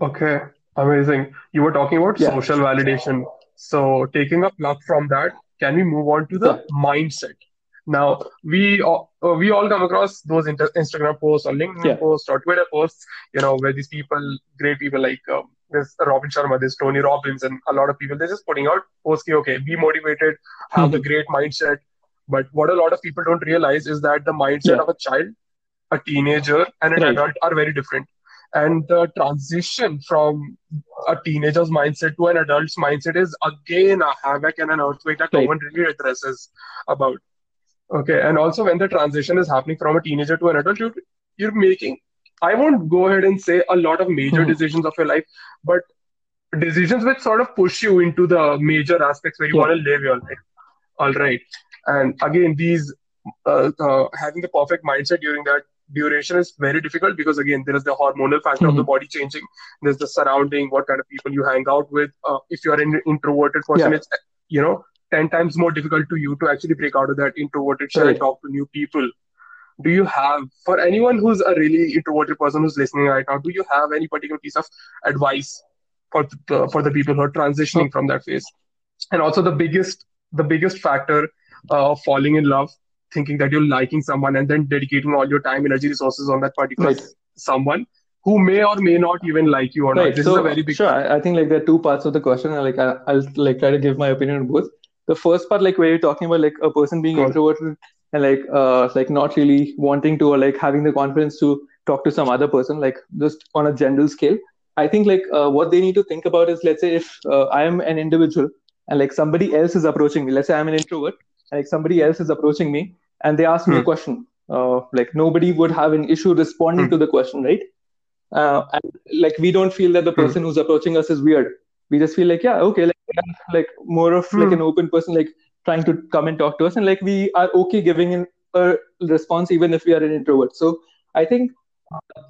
Okay, amazing. You were talking about yeah social validation. So, taking a plug from that, can we move on to the mindset? Now, we all, uh, we all come across those inter Instagram posts or LinkedIn yeah posts or Twitter posts, you know, where these people, great people like um, there's Robin Sharma, there's Tony Robbins, and a lot of people, they're just putting out posts, okay, be motivated, have the Mhm. great mindset. But what a lot of people don't realize is that the mindset yeah of a child, a teenager, and an right adult are very different. And the transition from a teenager's mindset to an adult's mindset is again a havoc and an earthquake that no right one really addresses about. Okay, and also when the transition is happening from a teenager to an adult, you, you're making, I won't go ahead and say a lot of major Mhm. decisions of your life, but decisions which sort of push you into the major aspects where you yeah want to live your life. All right. And again, these uh, uh, having the perfect mindset during that duration is very difficult because again, there is the hormonal factor of the Mhm. body changing. There's the surrounding, what kind of people you hang out with. Uh, if you're an introverted person, yeah it's you know ten times more difficult to you to actually break out of that introverted shell and right talk to new people. Do you have for anyone who's a really introverted person who's listening right now? Do you have any particular piece of advice for the, for the people who are transitioning from that phase? and also the biggest the biggest factor uh, falling in love thinking that you're liking someone and then dedicating all your time energy resources on that particular right someone who may or may not even like you or not Right. this is a So very big sure, I, I think like there are two parts of the question, and like I, I'll like try to give my opinion on both. The first part, like where you're talking about like a person being Cool. introverted and like uh like not really wanting to or like having the confidence to talk to some other person, like just on a general scale. I think like uh, what they need to think about is let's say if uh, I am an individual and like somebody else is approaching me, let's say I'm an introvert like somebody else is approaching me and they ask me a Hmm. question, uh, like nobody would have an issue responding Hmm. to the question, right? uh, and like we don't feel that the Hmm. person who's approaching us is weird we just feel like yeah okay like like more of like an open person like trying to come and talk to us and like we are okay giving in a response even if we are an introvert so i think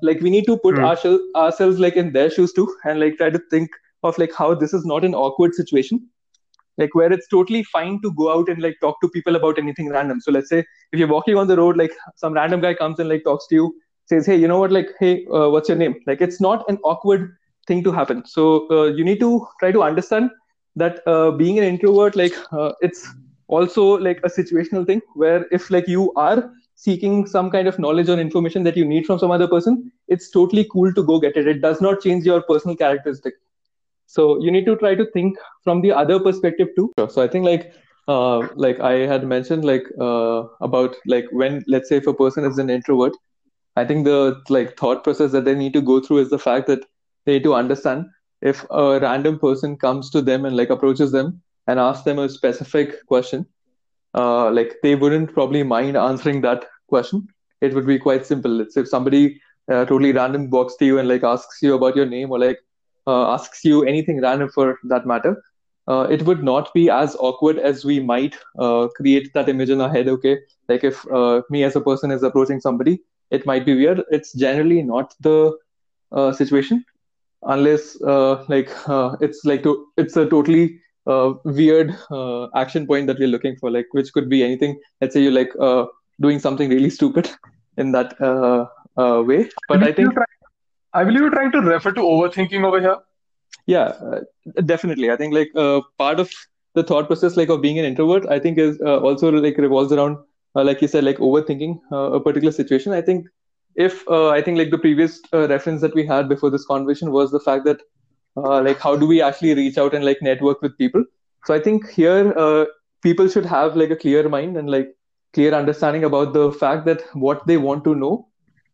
like we need to put ourselves ourselves like in their shoes too and like try to think of like how this is not an awkward situation like where it's totally fine to go out and like talk to people about anything random. So let's say if you're walking on the road like some random guy comes and like talks to you says hey you know what? Like hey uh, what's your name? Like it's not an awkward thing to happen. So uh, you need to try to understand that uh, being an introvert like uh, it's also like a situational thing where if like you are seeking some kind of knowledge or information that you need from some other person it's totally cool to go get it. It does not change your personal characteristic so you need to try to think from the other perspective too. So i think like uh, like i had mentioned like uh, about like when let's say if a person is an introvert i think the like thought process that they need to go through is the fact that they need to understand if a random person comes to them and like approaches them and asks them a specific question uh, like they wouldn't probably mind answering that question. It would be quite simple. Say if somebody uh, totally random walks to you and like asks you about your name or like uh, asks you anything random for that matter, uh, it would not be as awkward as we might uh, create that image in our head. Okay, like if uh, me as a person is approaching somebody, it might be weird. It's generally not the uh, situation, unless uh, like uh, it's like to, it's a totally uh, weird uh, action point that we're looking for, like which could be anything. Let's say you're like uh, doing something really stupid in that uh, uh, way. But I think trying- I believe you're trying to refer to overthinking over here. yeah uh, definitely. I think like uh, part of the thought process like of being an introvert i think is uh, also like revolves around uh, like you said like overthinking uh, a particular situation. I think if uh, i think like the previous reference that we had before this conversation was the fact that like how do we actually reach out and like network with people? So i think here people should have like a clear mind and like clear understanding about the fact that what they want to know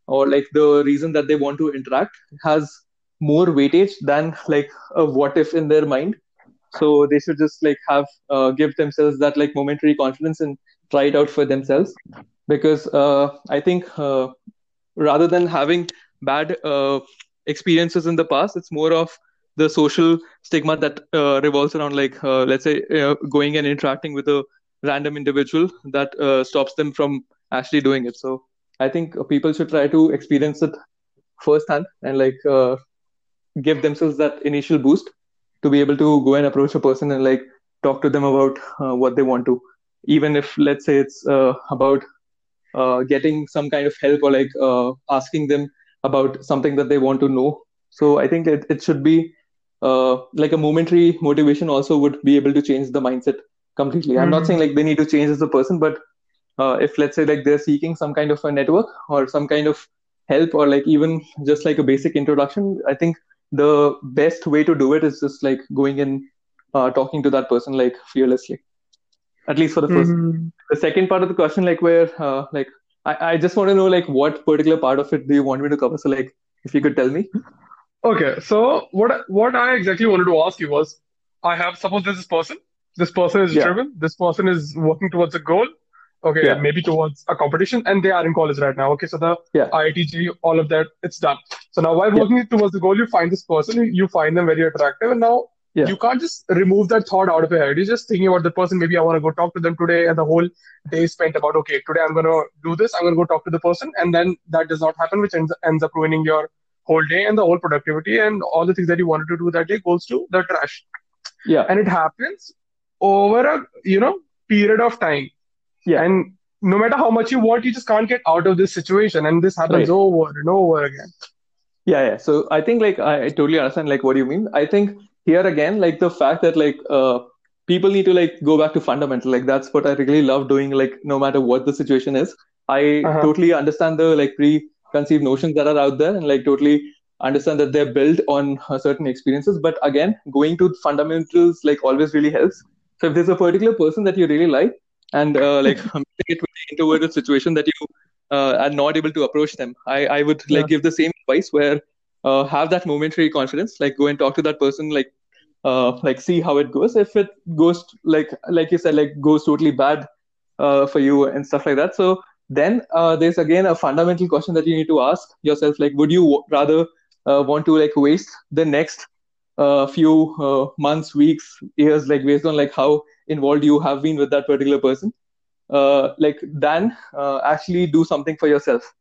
or like the reason that they want to interact has more weightage than like a what if in their mind. So they should just like have uh, give themselves that like momentary confidence and try it out for themselves. Because uh, i think uh, rather than having bad uh, experiences in the past it's more of the social stigma that uh, revolves around like uh, let's say going and interacting with a random individual that stops them from actually doing it. So i think people should try to experience it firsthand and like uh, give themselves that initial boost to be able to go and approach a person and like talk to them about uh, what they want to. Even if let's say it's uh, about uh, getting some kind of help or like uh, asking them about something that they want to know. So i think it, it should be uh, like a momentary motivation also would be able to change the mindset completely. I'm not Mhm. saying like they need to change as a person but uh, if let's say like they're seeking some kind of a network or some kind of help or like even just like a basic introduction i think the best way to do it is just like going and uh, talking to that person like fearlessly at least for the first Mhm. the second part of the question like where uh, like I, I just want to know like what particular part of it do you want me to cover so like if you could tell me Okay, so what what I exactly wanted to ask you was, I have suppose there's this person. This person is Yeah. driven. This person is working towards a goal. Okay, Yeah. maybe towards a competition, and they are in college right now. Okay, so the Yeah. IIT JEE, all of that, it's done. So now while Yeah. working towards the goal, you find this person, you- find them very attractive, and now Yeah. you can't just remove that thought out of your head. You're just thinking about the person. Maybe I want to go talk to them today, and the whole day is spent about, okay, today I'm gonna do this. I'm gonna go talk to the person, and then that does not happen, which ends ends up ruining your whole day and the whole productivity and all the things that you wanted to do that day goes to the trash. yeah And it happens over a you know period of time. Yeah. And no matter how much you want, you just can't get out of this situation, and this happens Right. over and over again. Yeah, yeah. So I think like I, I totally understand like what you mean. I think here again, like the fact that like uh people need to like go back to fundamental. Like that's what I really love doing, like no matter what the situation is. I Uh-huh. totally understand the like preconceived notions that are out there and like totally understand that they're built on uh, certain experiences. But again, going to fundamentals like always really helps. So if there's a particular person that you really like and uh, like it with the introverted situation that you uh, are not able to approach them, I, I would like Yeah. give the same advice where uh, have that momentary confidence. Like go and talk to that person like uh, like see how it goes. If it goes like like you said like goes totally bad uh, for you and stuff like that. So then uh, there's again a fundamental question that you need to ask yourself like would you w- rather uh, want to like waste the next uh, few uh, months weeks years like based on like how involved you have been with that particular person. Uh, like than uh, actually do something for yourself.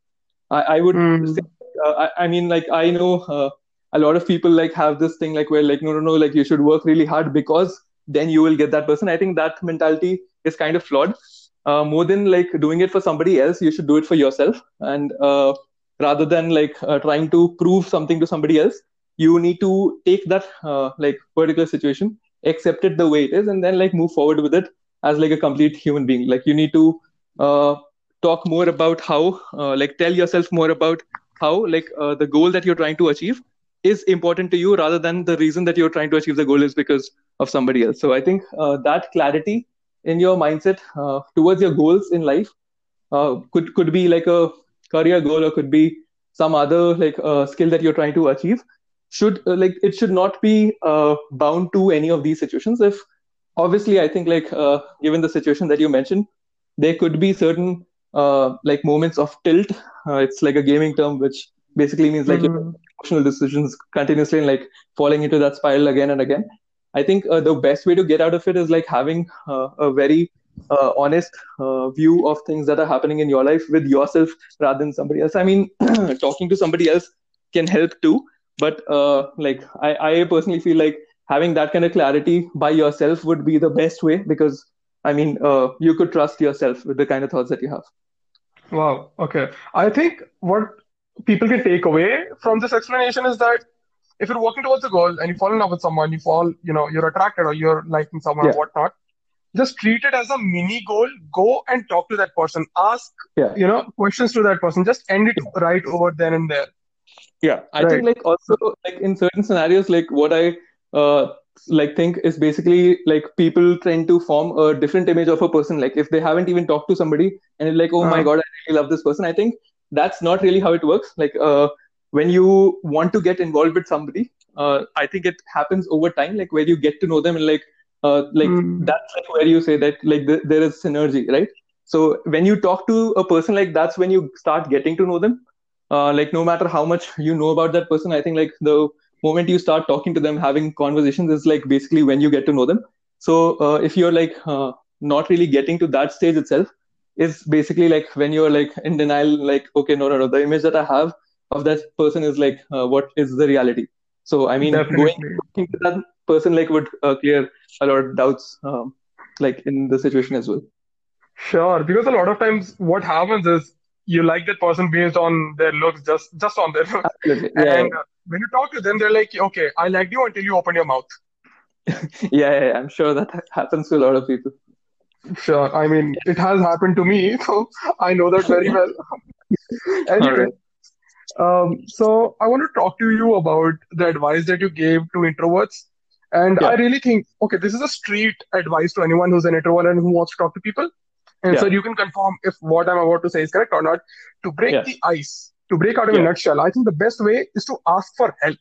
I, I would Mm. say uh, I, I, mean like i know uh, a lot of people like have this thing like where like no no no like you should work really hard because then you will get that person. I think that mentality is kind of flawed. Uh, more than like doing it for somebody else you should do it for yourself. And uh, rather than like uh, trying to prove something to somebody else you need to take that uh, like particular situation accept it the way it is and then like move forward with it as like a complete human being. Like you need to uh, talk more about how uh, like tell yourself more about how like the goal that you're trying to achieve is important to you rather than the reason that you're trying to achieve the goal is because of somebody else. So i think that clarity in your mindset uh, towards your goals in life uh, could could be like a career goal or could be some other like uh, skill that you're trying to achieve should uh, like it should not be uh, bound to any of these situations if obviously i think like uh, given the situation that you mentioned there could be certain like moments of tilt it's like a gaming term which basically means like mm-hmm. emotional decisions continuously and like falling into that spiral again and again I think uh, the best way to get out of it is like having uh, a very uh, honest uh, view of things that are happening in your life with yourself rather than somebody else. I mean, talking to somebody else can help too, but uh, like I, I personally feel like having that kind of clarity by yourself would be the best way because I mean, uh, you could trust yourself with the kind of thoughts that you have. Wow. Okay. I think what people can take away from this explanation is that if you're working towards a goal and you fall in love with someone, you fall, you know, you're attracted or you're liking someone yeah. or whatnot, just treat it as a mini goal. Go and talk to that person. Ask, yeah. you know, questions to that person. Just end it right over then and there. Yeah, I right. think like also like in certain scenarios, like what I uh like think is basically like people trying to form a different image of a person. Like if they haven't even talked to somebody and like, oh uh-huh. my god, I really love this person. I think that's not really how it works. Like uh when you want to get involved with somebody uh, i think it happens over time like where you get to know them and like uh, like mm. that's like where you say that like the, there is synergy right so when you talk to a person like that's when you start getting to know them uh, like no matter how much you know about that person i think like the moment you start talking to them having conversations is like basically when you get to know them. So uh, if you're like uh, not really getting to that stage itself is basically like when you're like in denial like okay no no no the image that i have of that person is like uh, what is the reality. So i mean Definitely. going to that person like would uh, clear a lot of doubts um, like in the situation as well. Sure because a lot of times what happens is you like that person based on their looks just just on their looks Absolutely. Yeah, and yeah. Uh, when you talk to them they're like okay i liked you until you open your mouth yeah, yeah, i'm sure that happens to a lot of people sure i mean it has happened to me so i know that very well anyway um, so I want to talk to you about the advice that you gave to introverts. And yeah. I really think, okay, this is a street advice to anyone who's an introvert and who wants to talk to people. And yeah. so you can confirm if what I'm about to say is correct or not. To break yeah. the ice, to break out of a nutshell, I think the best way is to ask for help.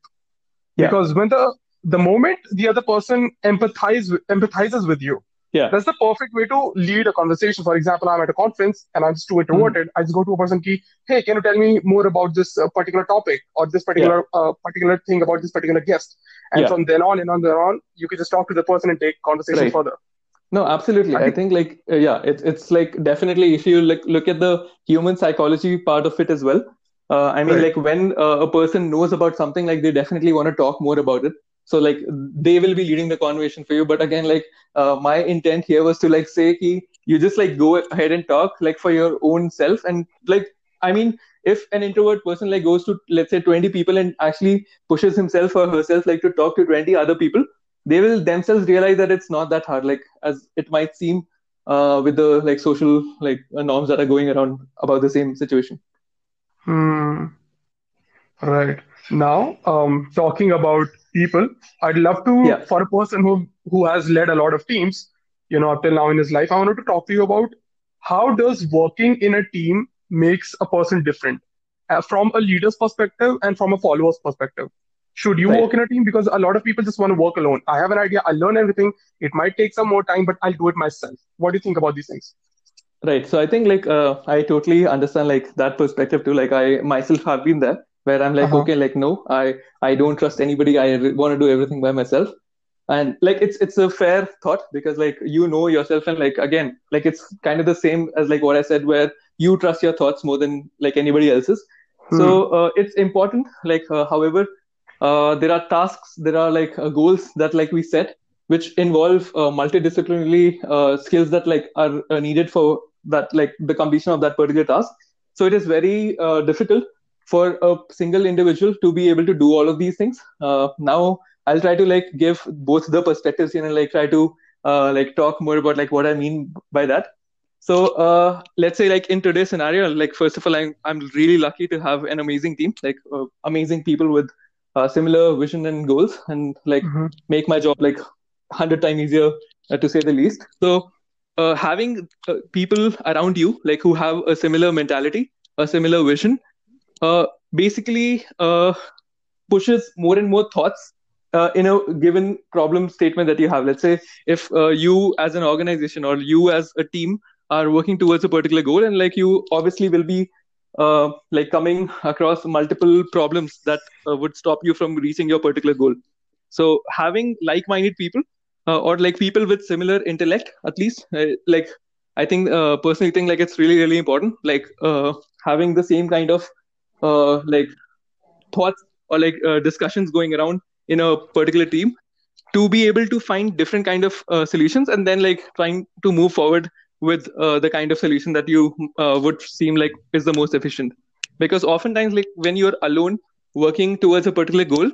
Yeah. Because when the the moment the other person empathize empathizes with you, yeah. That's the perfect way to lead a conversation. For example, I'm at a conference and I'm just too introverted. Mm. I just go to a person key, hey, can you tell me more about this uh, particular topic or this particular yeah. uh, particular thing about this particular guest? And yeah. from then on and on and on, you can just talk to the person and take conversation right. further. No, absolutely. I, I think, like uh, yeah, it's it's like definitely if you like look at the human psychology part of it as well. Uh, I mean, right. like when uh, a person knows about something, like they definitely want to talk more about it so like they will be leading the conversation for you but again like uh, my intent here was to like say ki, you just like go ahead and talk like for your own self and like i mean if an introvert person like goes to let's say 20 people and actually pushes himself or herself like to talk to 20 other people they will themselves realize that it's not that hard like as it might seem uh, with the like social like uh, norms that are going around about the same situation hmm right now um talking about people. I'd love to, yeah. for a person who who has led a lot of teams, you know, up till now in his life, I wanted to talk to you about how does working in a team makes a person different uh, from a leader's perspective and from a follower's perspective. Should you right. work in a team? Because a lot of people just want to work alone. I have an idea. I learn everything. It might take some more time, but I'll do it myself. What do you think about these things? Right. So I think like uh, I totally understand like that perspective too. Like I myself have been there where I'm like, uh-huh. okay, like no, I I don't trust anybody. I re- want to do everything by myself, and like it's it's a fair thought because like you know yourself and like again like it's kind of the same as like what I said where you trust your thoughts more than like anybody else's. Hmm. So uh, it's important. Like, uh, however, uh, there are tasks, there are like uh, goals that like we set, which involve uh, multidisciplinary uh, skills that like are needed for that like the completion of that particular task. So it is very difficult for a single individual to be able to do all of these things. now I'll try to like give both the perspectives, know, like try to like talk more about like what I mean by that. So uh, let's say like in today's scenario, like first of all, I'm, I'm really lucky to have an amazing team, like uh, amazing people with uh, similar vision and goals, and like mm-hmm. make my job like hundred times easier uh, to say the least. So uh, having uh, people around you like who have a similar mentality, a similar vision, basically pushes more and more thoughts uh, in a given problem statement that you have let's say if uh, you as an organization or you as a team are working towards a particular goal and like you obviously will be uh, like coming across multiple problems that uh, would stop you from reaching your particular goal. So having like-minded people uh, or like people with similar intellect at least uh, like i think uh, personally think like it's really really important. Like having the same kind of like thoughts or like discussions going around in a particular team to be able to find different kind of solutions and then like trying to move forward with uh, the kind of solution that you uh, would seem like is the most efficient. Because oftentimes like when you're alone working towards a particular goal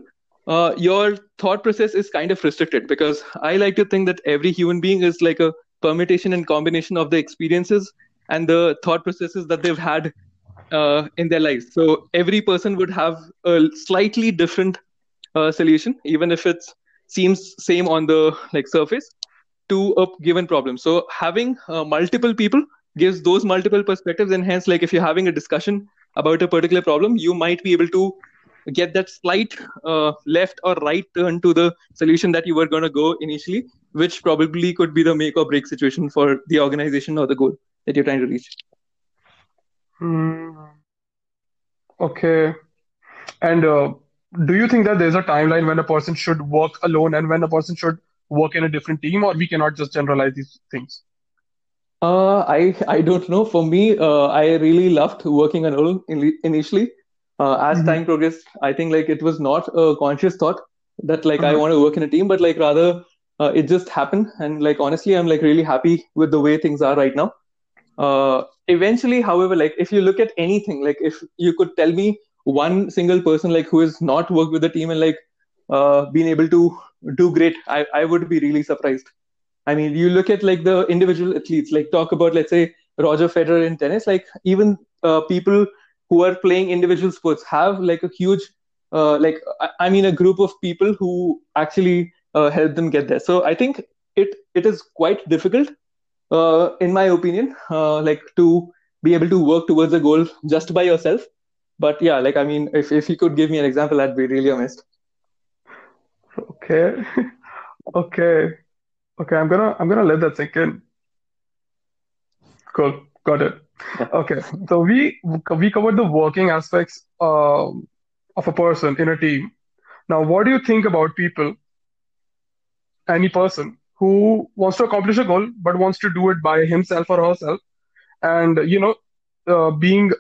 uh, your thought process is kind of restricted. Because i like to think that every human being is like a permutation and combination of the experiences and the thought processes that they've had uh, in their lives. So every person would have a slightly different uh, solution even if it seems same on the like surface to a given problem. So having uh, multiple people gives those multiple perspectives, and hence, like if you're having a discussion about a particular problem, you might be able to get that slight uh, left or right turn to the solution that you were going to go initially, which probably could be the make or break situation for the organization or the goal that you're trying to reach. Hmm. Okay. And uh, do you think that there's a timeline when a person should work alone and when a person should work in a different team, or we cannot just generalize these things? Uh, I I don't know. For me, uh, I really loved working alone in, initially. Uh, as mm-hmm. time progressed, I think like it was not a conscious thought that like mm-hmm. I want to work in a team, but like rather uh, it just happened. And like honestly, I'm like really happy with the way things are right now. Uh, eventually, however, like if you look at anything, like if you could tell me one single person like who has not worked with the team and like uh, been able to do great, I, I would be really surprised. I mean, you look at like the individual athletes, like talk about, let's say, Roger Federer in tennis, like even uh, people who are playing individual sports have like a huge, uh, like, I, I, mean, a group of people who actually uh, help them get there. So I think it it is quite difficult, uh, in my opinion, uh, like to be able to work towards a goal just by yourself. But yeah, like, I mean, if, if you could give me an example, I'd be really amazed. Okay. Okay. Okay, I'm gonna I'm gonna let that sink in. Cool. Got it. Okay. So we we covered the working aspects um, of a person in a team. Now, what do you think about people, any person who wants to accomplish a goal but wants to do it by himself or herself, and you know, uh, being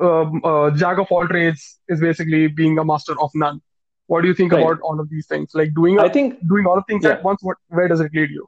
um, uh, jack of all trades is basically being a master of none. What do you think right. about all of these things? Like doing, a, I think doing all of things yeah. at once. What, where does it lead you?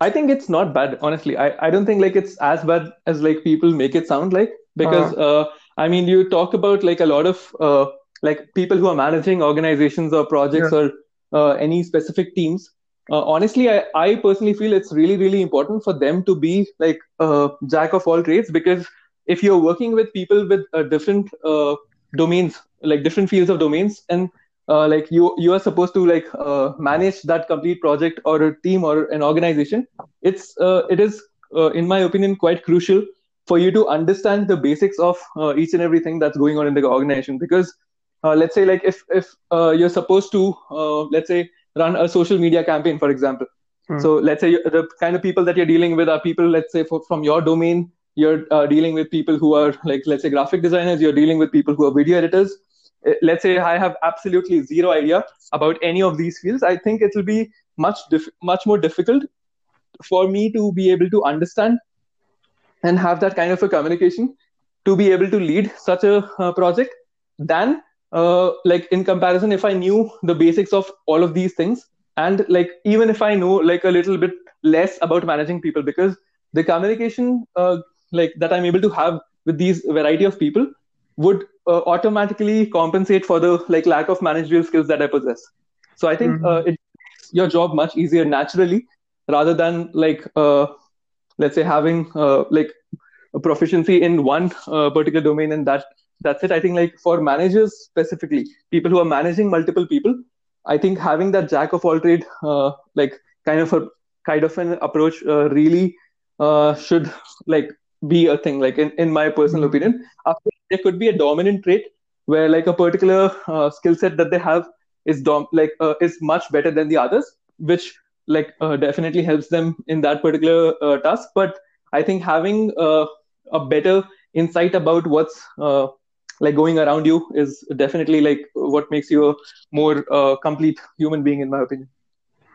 I think it's not bad, honestly. I, I don't think like it's as bad as like people make it sound like because uh-huh. uh, I mean you talk about like a lot of uh, like people who are managing organizations or projects yeah. or uh, any specific teams. Uh, honestly, I, I personally feel it's really really important for them to be like a jack of all trades because if you're working with people with uh, different uh, domains, like different fields of domains, and uh, like you you are supposed to like uh, manage that complete project or a team or an organization. It's uh, it is uh, in my opinion quite crucial for you to understand the basics of uh, each and everything that's going on in the organization. Because uh, let's say like if if you're supposed to let's say run a social media campaign for example. Hmm. so let's say the kind of people that you're dealing with are people let's say for, from your domain. You're dealing with people who are like let's say graphic designers. You're dealing with people who are video editors let's say I have absolutely zero idea about any of these fields, I think it will be much dif- much more difficult for me to be able to understand and have that kind of a communication to be able to lead such a uh, project than uh, like in comparison if i knew the basics of all of these things and like even if i know like a little bit less about managing people because the communication uh, like that i'm able to have with these variety of people would uh, automatically compensate for the like lack of managerial skills that i possess so i think Mhm. uh, it makes your job much easier naturally rather than like uh, let's say having uh, like a proficiency in one uh, particular domain and that that's it i think like for managers specifically people who are managing multiple people i think having that jack of all trade uh, like kind of a kind of an approach uh, really uh, should like be a thing like in, in my personal Mhm. opinion After, there could be a dominant trait where like a particular uh, skill set that they have is dom- like uh, is much better than the others which like uh, definitely helps them in that particular uh, task but i think having uh, a better insight about what's uh, like going around you is definitely like what makes you a more uh, complete human being in my opinion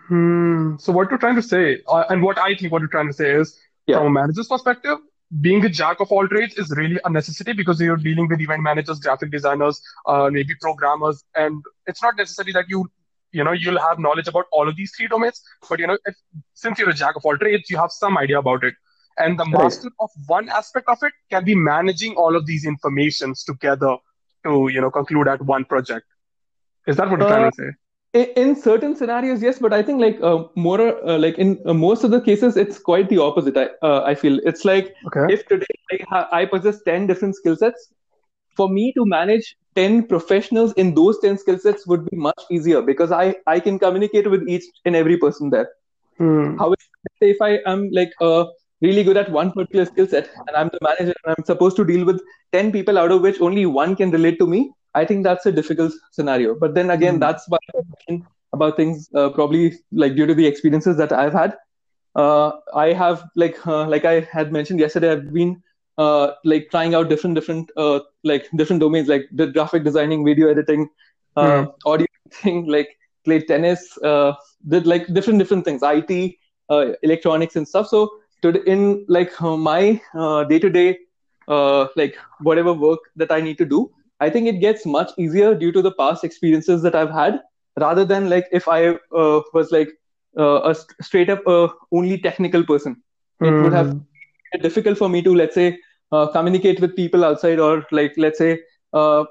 Hmm. So what you're trying to say, uh, and what I think what you're trying to say is, Yeah. from a manager's perspective, being a jack of all trades is really a necessity because you're dealing with event managers, graphic designers, uh, maybe programmers, and it's not necessary that you, you know, you'll have knowledge about all of these three domains. But you know, if, since you're a jack of all trades, you have some idea about it, and the Right. master of one aspect of it can be managing all of these informations together to, you know, conclude at one project. Is that what you're trying to say? In certain scenarios yes but i think like uh, more uh, like in uh, most of the cases it's quite the opposite i uh, i feel it's like Okay. if today I, ha- I possess 10 different skill sets for me to manage 10 professionals in those 10 skill sets would be much easier because i i can communicate with each and every person there Hmm. However, let's if I am like uh, really good at one particular skill set and I'm the manager and I'm supposed to deal with 10 people out of which only one can relate to me, I think that's a difficult scenario. But then again, Hmm. that's why about things uh, probably like due to the experiences that I've had. Uh, I have like uh, like I had mentioned yesterday, I've been uh, like trying out different different uh, like different domains like the graphic designing, video editing, uh, audio thing, like played tennis, uh, did like different different things, IT, uh, electronics and stuff. So to in like my day to day like whatever work that I need to do, I think it gets much easier due to the past experiences that I've had, rather than like if I uh, was like uh, a st- straight up uh, only technical person. It would have Hmm. been difficult for me to let's say uh, communicate with people outside or like let's say uh,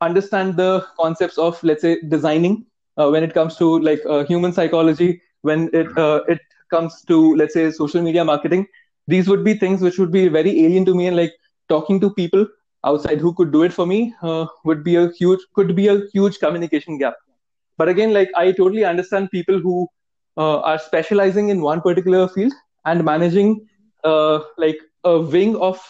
understand the concepts of let's say designing uh, when it comes to like uh, human psychology when it uh, it comes to let's say social media marketing these would be things which would be very alien to me and like talking to people outside who could do it for me uh, would be a huge could be a huge communication gap but again like i totally understand people who uh, are specializing in one particular field and managing uh, like a wing of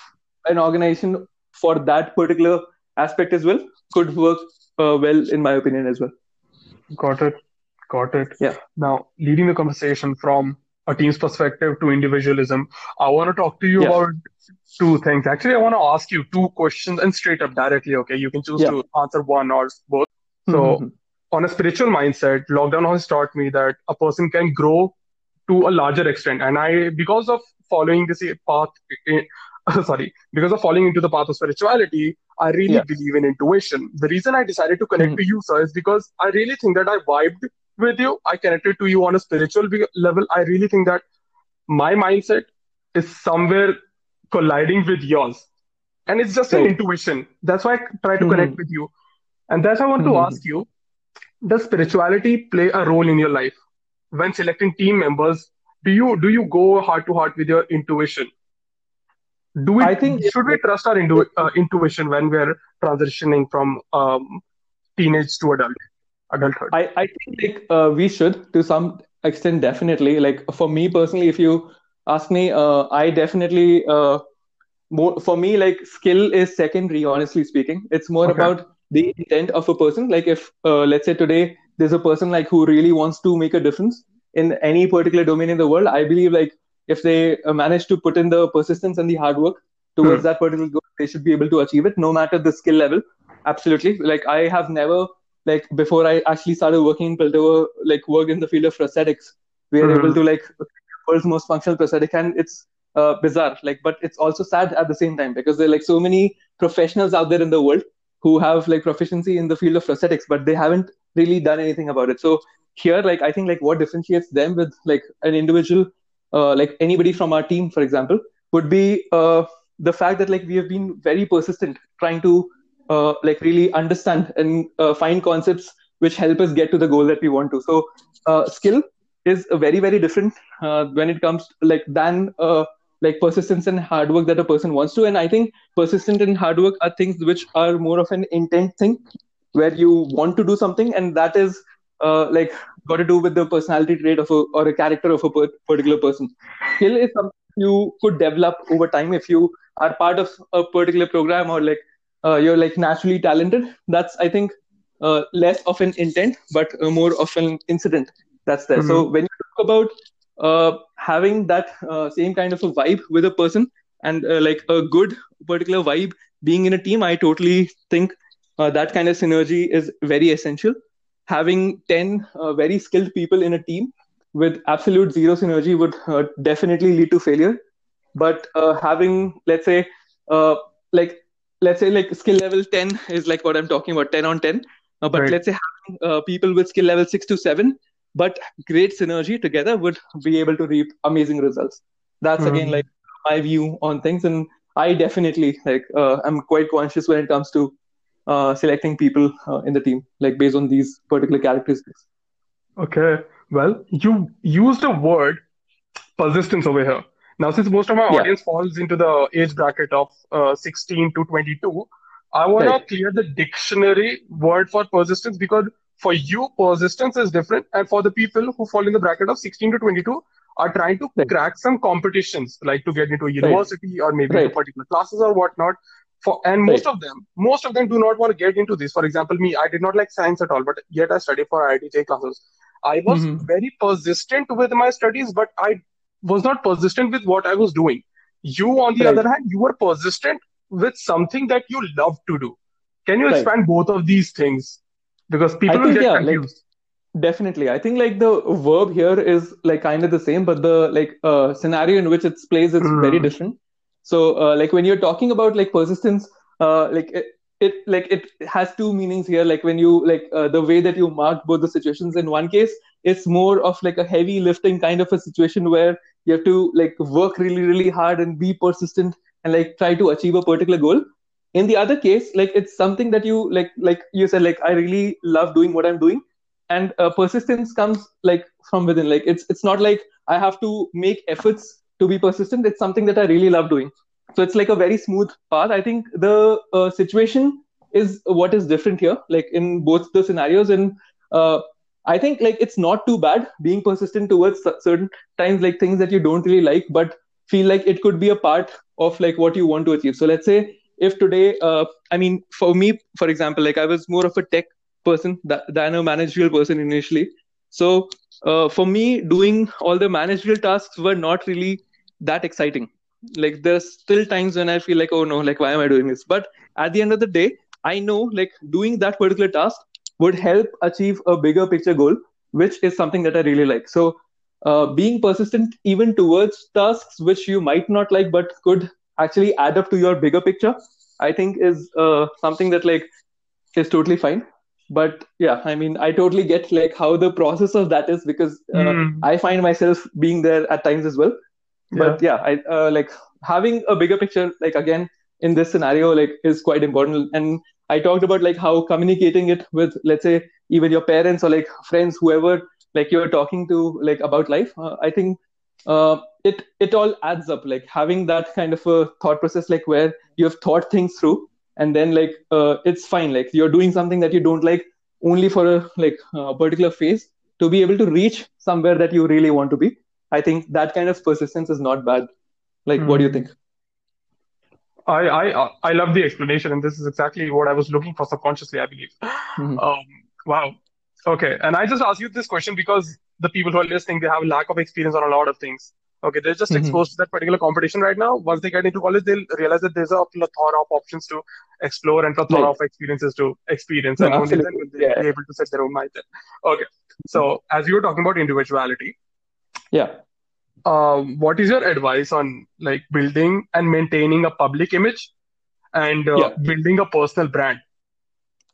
an organization for that particular aspect as well could work uh, well in my opinion as well Got it. Got it. Yeah. Now, leading the conversation from a team's perspective to individualism, I want to talk to you Yeah. about two things. Actually, I want to ask you two questions and straight up directly, okay? You can choose Yeah. to answer one or both. So, Mhm. on a spiritual mindset, lockdown has taught me that a person can grow to a larger extent. And I, because of following this path, sorry, because of falling into the path of spirituality, I really Yeah. believe in intuition. The reason I decided to connect Mhm. to you, sir, is because I really think that I vibed with you. I connected to you on a spiritual level. I really think that my mindset is somewhere colliding with yours. And it's just an intuition. That's why I try to Mhm. connect with you. And that's why I want to Mhm. ask you does spirituality play a role in your life when selecting team members do you do you go heart to heart with your intuition do we I think- should we trust our intu- uh, intuition when we're transitioning from um, teenage to adult adulthood I, I think like uh, we should to some extent definitely like for me personally if you ask me uh, I definitely uh, more for me like skill is secondary honestly speaking. It's more Okay. about the intent of a person. Like if uh, let's say today there's a person like who really wants to make a difference in any particular domain in the world I believe like if they uh, manage to put in the persistence and the hard work towards that particular goal they should be able to achieve it no matter the skill level. Absolutely. Like I have never like before I actually started working in Piltover, like worked in the field of prosthetics, we are Mhm. able to like world's most functional prosthetic, and it's uh, bizarre like but it's also sad at the same time because there are like so many professionals out there in the world who have like proficiency in the field of prosthetics but they haven't really done anything about it. So here like i think like what differentiates them with like an individual uh, like anybody from our team for example would be uh, the fact that like we have been very persistent trying to uh, like really understand and uh, find concepts which help us get to the goal that we want to. So uh, skill is very very different uh, when it comes to, like than uh, like persistence and hard work that a person wants to. And i think persistent and hard work are things which are more of an intent thing where you want to do something and that is uh, like got to do with the personality trait of a or a character of a particular person. Skill is something you could develop over time if you are part of a particular program or like uh, you're like naturally talented. That's i think uh, less of an intent but uh, more of an incident that's there mm-hmm. so when you talk about uh, having that uh, same kind of a vibe with a person and uh, like a good particular vibe being in a team i totally think that kind of synergy is very essential having 10 very skilled people in a team with absolute zero synergy would uh, definitely lead to failure but uh, having let's say uh, like let's say like skill level 10 is like what i'm talking about 10 on 10 uh, but right. let's say having uh, people with skill level 6 to 7 but great synergy together would be able to reap amazing results that's mm-hmm. again like my view on things and i definitely like uh, i'm quite conscious when it comes to selecting people in the team like based on these particular characteristics okay well, you used a word persistence over here. Now, since most of my yeah. audience falls into the age bracket of uh, 16 to 22, I want right. to clear the dictionary word for persistence because for you, persistence is different. And for the people who fall in the bracket of 16 to 22, are trying to right. crack some competitions, like to get into a university right. or maybe right. particular classes or whatnot. For, and most of them, most of them do not want to get into this. For example, me, I did not like science at all, but yet I studied for IIT classes. I was mm-hmm. very persistent with my studies, but I was not persistent with what I was doing. You, on the other hand, you were persistent with something that you love to do. Can you expand both of these things? Because people will get yeah, confused. Like, definitely, I think like the verb here is like kind of the same, but the like uh, scenario in which it plays is mm. very different. So, uh, like when you're talking about like persistence, uh, like it like it has two meanings here like when you like uh, the way that you marked both the situations in one case it's more of like a heavy lifting kind of a situation where you have to like work really really hard and be persistent and like try to achieve a particular goal in the other case like it's something that you like like you said like i really love doing what i'm doing. And uh, persistence comes like from within. Like it's it's not like i have to make efforts to be persistent. It's something that i really love doing. So it's like a very smooth path. I think the uh, situation is what is different here like in both the scenarios. And uh, i think like it's not too bad being persistent towards certain times like things that you don't really like but feel like it could be a part of like what you want to achieve. So let's say if today uh, i mean for me for example like i was more of a tech person than a managerial person initially. So uh, for me doing all the managerial tasks were not really that exciting. Like there's still times when i feel like oh no like why am i doing this? But at the end of the day i know like doing that particular task would help achieve a bigger picture goal which is something that i really like. So uh, being persistent even towards tasks which you might not like but could actually add up to your bigger picture i think is uh, something that like is totally fine but yeah i mean i totally get like how the process of that is because uh, mm. i find myself being there at times as well but yeah, I uh, like having a bigger picture. Like again, in this scenario, like is quite important. And I talked about like how communicating it with, let's say, even your parents or like friends, whoever like you're talking to, like about life. Uh, I think uh, it it all adds up. Like having that kind of a thought process, like where you have thought things through, and then like uh, it's fine. Like you're doing something that you don't like only for a like a particular phase to be able to reach somewhere that you really want to be I think that kind of persistence is not bad. Like, mm. what do you hmm. think? I, I I love the explanation, and this is exactly what I was looking for subconsciously, I believe. Mm-hmm. Um, wow. Okay, and I just ask you this question because the people who are listening they have a lack of experience on a lot of things. Okay, they're just mm-hmm. exposed to that particular competition right now. Once they get into college, they'll realize that there's a plethora of options to explore and plethora right. of experiences to experience, no, and only then will they yeah. be able to set their own mindset. Okay, so as you were talking about individuality, yeah. um, what is your advice on like building and maintaining a public image and uh, Yeah. building a personal brand?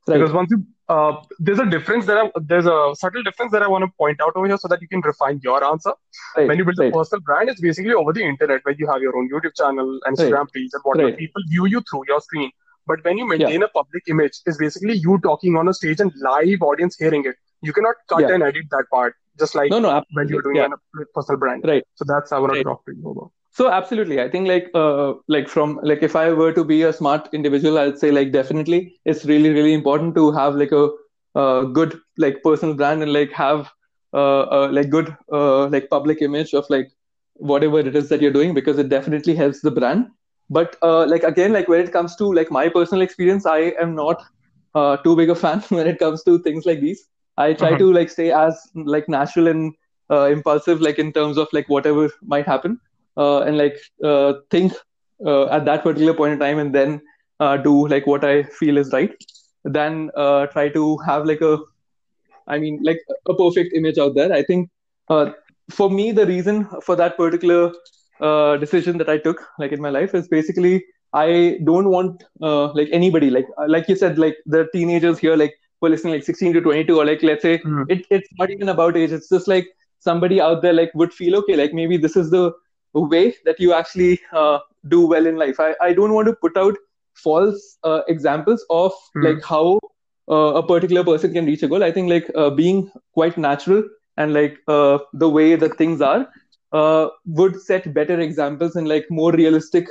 Right. Because once you uh, there's a difference that I, there's a subtle difference that I want to point out over here so that you can refine your answer. Right. When you build Right. a personal brand, it's basically over the internet where you have your own YouTube channel, Instagram page, and whatever Right. people view you through your screen. But when you maintain a public image, it's basically you talking on a stage and live audience hearing it. You cannot cut Yeah. and edit that part, just like No, no, when you're doing Yeah. a personal brand. Right. So that's I want to talk to you about. So absolutely, I think like uh like from like if I were to be a smart individual, I'd say like definitely it's really really important to have like a uh good like personal brand and like have uh, uh like good uh like public image of like whatever it is that you're doing because it definitely helps the brand. But uh like again like when it comes to like my personal experience, I am not uh too big a fan when it comes to things like these. I try Mhm. to like stay as like natural and uh, impulsive like in terms of like whatever might happen and like uh, think uh, at that particular point in time and then uh, do like what I feel is right than uh, try to have like a I mean like a perfect image out there. I think uh, for me the reason for that particular uh, decision that I took like in my life is basically I don't want uh, like anybody like like you said like the teenagers here like who are listening like 16 to 22 or like let's say Mhm. it, it's not even about age it's just like somebody out there like would feel okay like maybe this is the way that you actually uh, do well in life I, I don't want to put out false uh, examples of Mhm. like how uh, a particular person can reach a goal i think like uh, being quite natural and like uh, the way that things are uh, would set better examples and like more realistic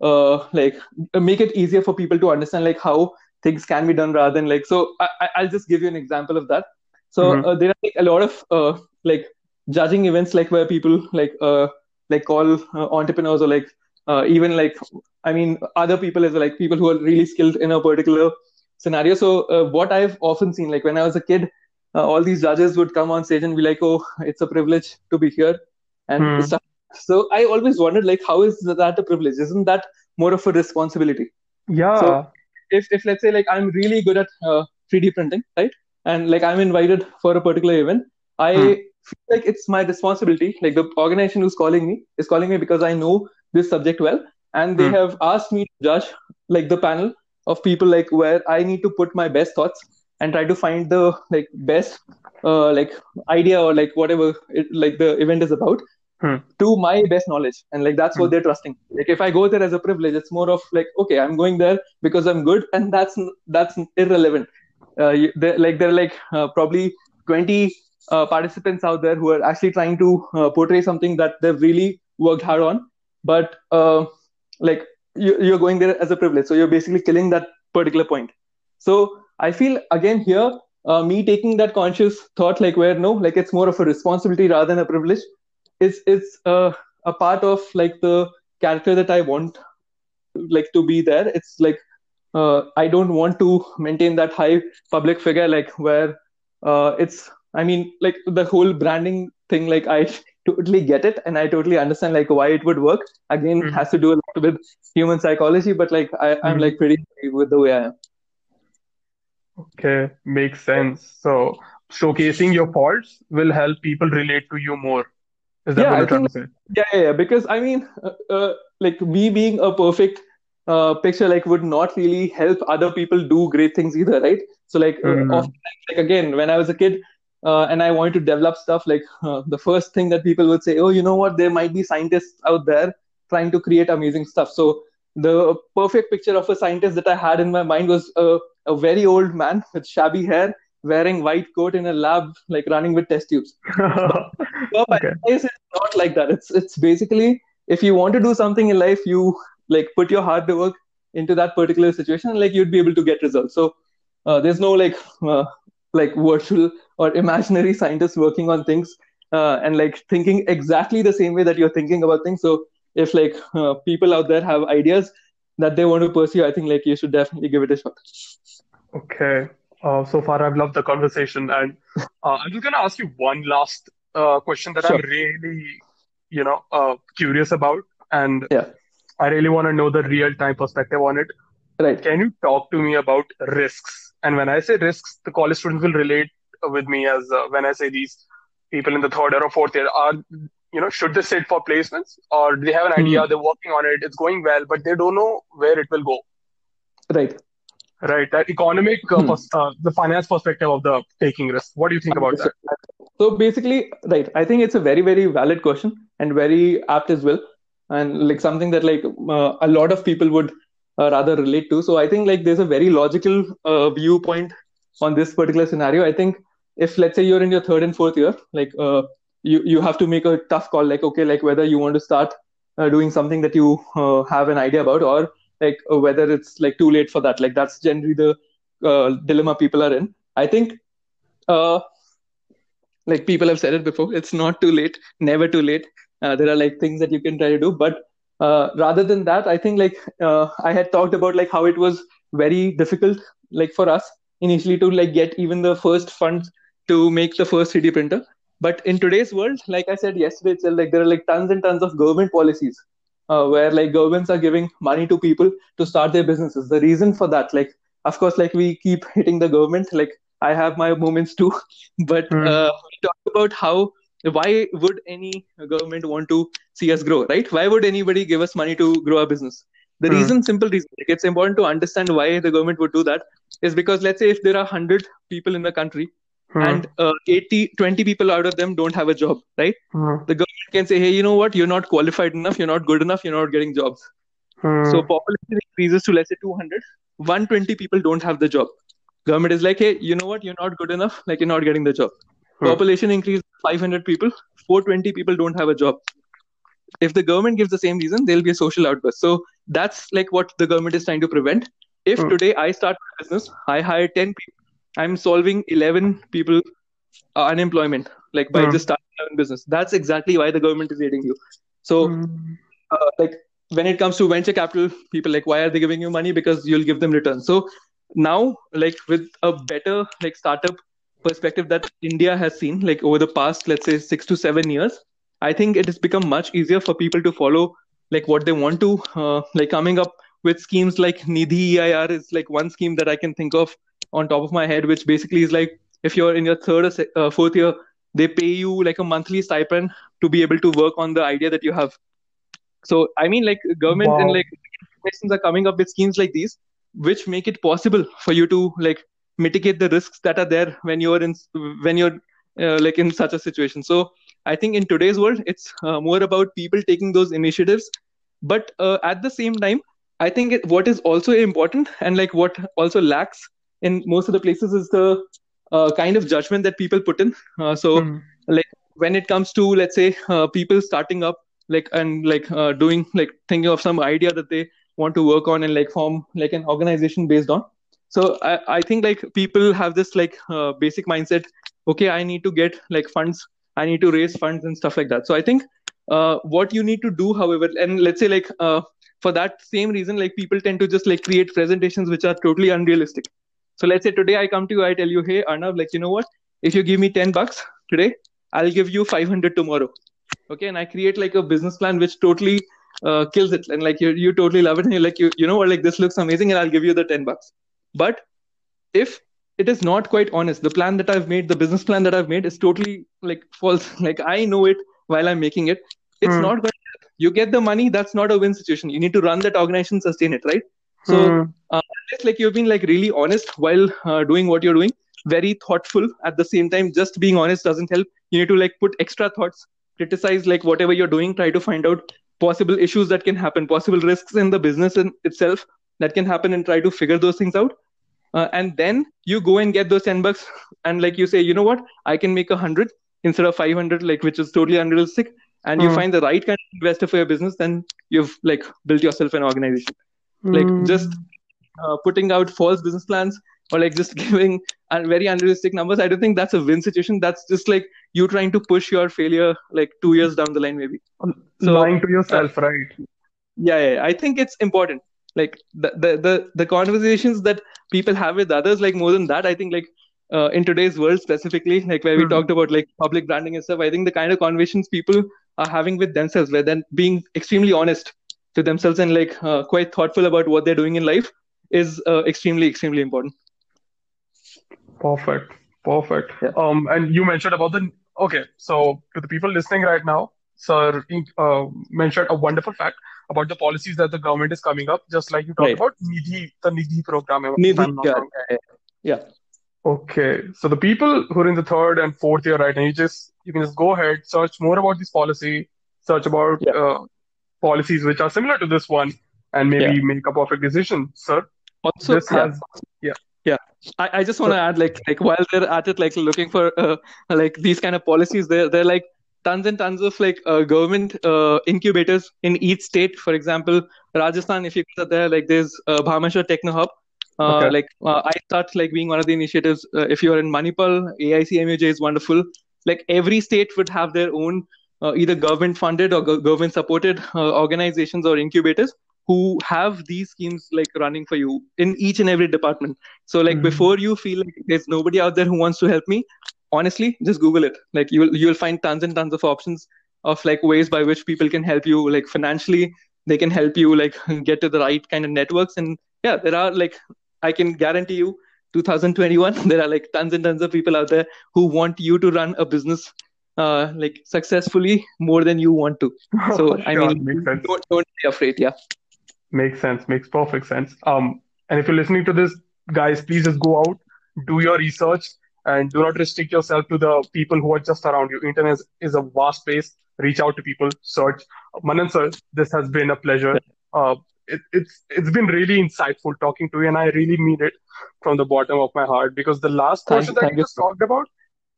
uh, like make it easier for people to understand like how things can be done rather than like so I, i'll just give you an example of that so Mhm. uh, there are like, a lot of uh, like judging events like where people like uh, like all uh, entrepreneurs or like uh, even like i mean other people as well, like people who are really skilled in a particular scenario so uh, what i've often seen like when i was a kid uh, all these judges would come on stage and be like oh it's a privilege to be here and Hmm. stuff so i always wondered like how is that a privilege isn't that more of a responsibility Yeah. So- if if let's say like I'm really good at uh, 3D printing, right? And like I'm invited for a particular event, I Hmm. Feel like it's my responsibility. Like the organization who's calling me is calling me because I know this subject well, and they Hmm. have asked me to judge like the panel of people like where I need to put my best thoughts and try to find the like best uh, like idea or like whatever it, like the event is about Hmm. to my best knowledge and like that's what Hmm. they're trusting like if i go there as a privilege it's more of like okay i'm going there because i'm good and that's that's irrelevant uh, you, they're, like there are like uh, probably 20 uh, participants out there who are actually trying to uh, portray something that they've really worked hard on. But uh, like you, you're going there as a privilege. So you're basically killing that particular point. So i feel again here uh, me taking that conscious thought like where no like it's more of a responsibility rather than a privilege it's it's uh, a part of like the character that i want like to be there. It's like uh, i don't want to maintain that high public figure like where uh, it's i mean like the whole branding thing like i totally get it and i totally understand like why it would work again Mhm. has to do a lot with human psychology but like I, i'm Mhm. like pretty happy with the way i am Okay, makes sense. So showcasing your faults will help people relate to you more. Is that Yeah, what I you're trying think- to say? yeah, yeah, yeah. Because I mean, uh, uh, like me being a perfect uh, picture, like would not really help other people do great things either, right? So like, uh, Mhm. often, like again, when I was a kid uh, and I wanted to develop stuff, like uh, the first thing that people would say, oh, you know what? There might be scientists out there trying to create amazing stuff. So the perfect picture of a scientist that I had in my mind was a, a very old man with shabby hair, wearing white coat in a lab, like running with test tubes. No, but Okay. it's not like that. It's it's basically if you want to do something in life, you like put your hard work into that particular situation, like you'd be able to get results. So uh, there's no like uh, like virtual or imaginary scientists working on things uh, and like thinking exactly the same way that you're thinking about things. So if like uh, people out there have ideas that they want to pursue, I think like you should definitely give it a shot. Okay. Uh, so far, I've loved the conversation, and uh, I'm just gonna ask you one last uh, question that I'm really, you know, uh, curious about, and Yeah. I really want to know the real-time perspective on it. Right. Can you talk to me about risks? And when I say risks, the college students will relate with me as uh, when I say these people in the third year or fourth year are you know, should they sit for placements or do they have an idea? Hmm. They're working on it. It's going well, but they don't know where it will go. Right. Right. That economic, uh, Hmm. pers- uh, the finance perspective of the taking risk. What do you think about that? So basically, right, I think it's a very, very valid question and very apt as well. And like something that like uh, a lot of people would uh, rather relate to. So I think like there's a very logical uh, viewpoint on this particular scenario. I think if let's say you're in your third and fourth year, like uh, you you have to make a tough call, like okay, like whether you want to start uh, doing something that you uh, have an idea about, or like uh, whether it's like too late for that. Like that's generally the uh, dilemma people are in. I think uh, like people have said it before it's not too late never too late there are like things that you can try to do but rather than that i think like i had talked about like how it was very difficult like for us initially to like get even the first funds to make the first 3d printer. But in today's world like i said yesterday itself like there are like tons and tons of government policies uh, where like governments are giving money to people to start their businesses. The reason for that like of course like we keep hitting the government. Like i have my moments too. But Hmm. uh, we talked about how why would any government want to see us grow right? Why would anybody give us money to grow our business? The Hmm. reason simple reason like it's important to understand why the government would do that is because let's say if there are 100 people in the country Hmm. and uh, 80 20 people out of them don't have a job right? Hmm. the government can say hey you know what? You're not qualified enough. You're not good enough. You're not getting jobs. Hmm. so population increases to let's say 200 120 people don't have the job. Government is like hey you know what? You're not good enough. Like you're not getting the job. Hmm. population increase 500 people. 420 people don't have a job. If the government gives the same reason there'll be a social outburst. So that's like what the government is trying to prevent. If Hmm. today i start my business i hire 10 people i'm solving 11 people uh, unemployment like by Hmm. just starting my own business. That's exactly why the government is aiding you. So Hmm. uh, like when it comes to venture capital people like why are they giving you money? Because you'll give them returns so now like with a better like startup perspective that india has seen like over the past let's say 6 to 7 years i think it has become much easier for people to follow like what they want to uh, like coming up with schemes like nidhi eir is like one scheme that i can think of on top of my head which basically is like if you're in your third or se- uh, fourth year they pay you like a monthly stipend to be able to work on the idea that you have. So I mean, like government and like organizations are coming up with schemes like these, which make it possible for you to like mitigate the risks that are there when you're in when you're uh, like in such a situation. So I think in today's world, it's uh, more about people taking those initiatives, but uh, at the same time, I think it, what is also important and like what also lacks in most of the places is the uh, kind of judgment that people put in. Uh, so Hmm. like when it comes to let's say uh, people starting up like and like uh, doing like thinking of some idea that they want to work on and like form like an organization based on so i, I think like people have this like uh, basic mindset okay i need to get like funds i need to raise funds and stuff like that so i think uh, what you need to do however and let's say like uh, for that same reason like people tend to just like create presentations which are totally unrealistic so let's say today i come to you i tell you hey arnav like you know what? If you give me 10 bucks today i'll give you 500 tomorrow. Okay and i create like a business plan which totally uh, kills it. And like you you totally love it. And you're like you, you know what? Like this looks amazing and i'll give you the 10 bucks. But if it is not quite honest the plan that i've made the business plan that i've made is totally like false. Like i know it while i'm making it. It's Hmm. not going to you get the money that's not a win situation. You need to run that organization sustain it right? So Hmm. It's like you've been like really honest while uh, doing what you're doing. Very thoughtful. At the same time just being honest doesn't help. You need to like put extra thoughts criticize like whatever you're doing. Try to find out possible issues that can happen possible risks in the business in itself that can happen and try to figure those things out. Uh, and then you go and get those 10 bucks and like you say you know what? I can make a 100 instead of 500 like which is totally unrealistic. And you Hmm. find the right kind of investor for your business then you've like built yourself an organization. Like Hmm. just uh, putting out false business plans or like just giving uh, very unrealistic numbers i don't think that's a win situation that's just like you trying to push your failure like two years down the line maybe so lying to yourself, right? yeah, yeah i think it's important like the, the the the conversations that people have with others like more than that i think like uh, in today's world specifically like where we Hmm. talked about like public branding and stuff i think the kind of conversations people are having with themselves where then being extremely honest to themselves and like uh, quite thoughtful about what they're doing in life is uh, extremely extremely important Perfect. Perfect. Yeah. Um, and you mentioned about the okay. So to the people listening right now, sir uh, mentioned a wonderful fact about the policies that the government is coming up, just like you talked Right. about Nidhi, the Nidhi program, Nidhi, yeah, yeah. Okay, so the people who are in the third and fourth year, right, and you just you can just go ahead, search more about this policy, search about Yeah. uh, policies which are similar to this one, and maybe Yeah. make a perfect decision, sir. Also, This yeah, has yeah. yeah. I, I just want to add, like, like while they're at it, like looking for uh, like these kind of policies, there there are like tons and tons of like uh, government uh, incubators in each state. For example, Rajasthan, if you go there, like there's uh, Bhamashah Techno Hub. Uh, Okay. like uh, I thought, like being one of the initiatives. Uh, if you are in Manipal, AICMUJ is wonderful. Like every state would have their own uh, either government funded or go- government supported uh, organizations or incubators who have these schemes like running for you in each and every department. So like Mhm. before you feel like there's nobody out there who wants to help me, honestly, just Google it. Like you'll you'll find tons and tons of options of like ways by which people can help you like financially. They can help you like get to the right kind of networks. And yeah, there are like I can guarantee you 2021 there are like tons and tons of people out there who want you to run a business uh like successfully more than you want to. So I mean don't don't be afraid, yeah. Makes sense. Makes perfect sense. Um, and if you're listening to this, guys, please just go out, do your research, and do not restrict yourself to the people who are just around you. Internet is, is a vast space. Reach out to people, search. Manan sir, this has been a pleasure. Uh, it, it's it's been really insightful talking to you, and I really mean it from the bottom of my heart because the last Thank- portion that you. just talked about,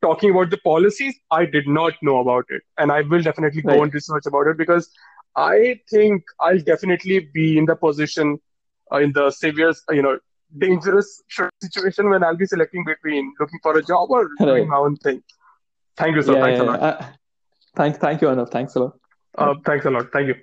talking about the policies, I did not know about it, and I will definitely go Right. and research about it because I think I'll definitely be in the position, uh, in the severe, uh, you know, dangerous situation when I'll be selecting between looking for a job or Right. doing my own thing. Thank you, sir. Yeah, Thanks yeah, a lot. Uh, thank, thank you, Arnav. Thanks a lot. Uh, thanks a lot. Thank you.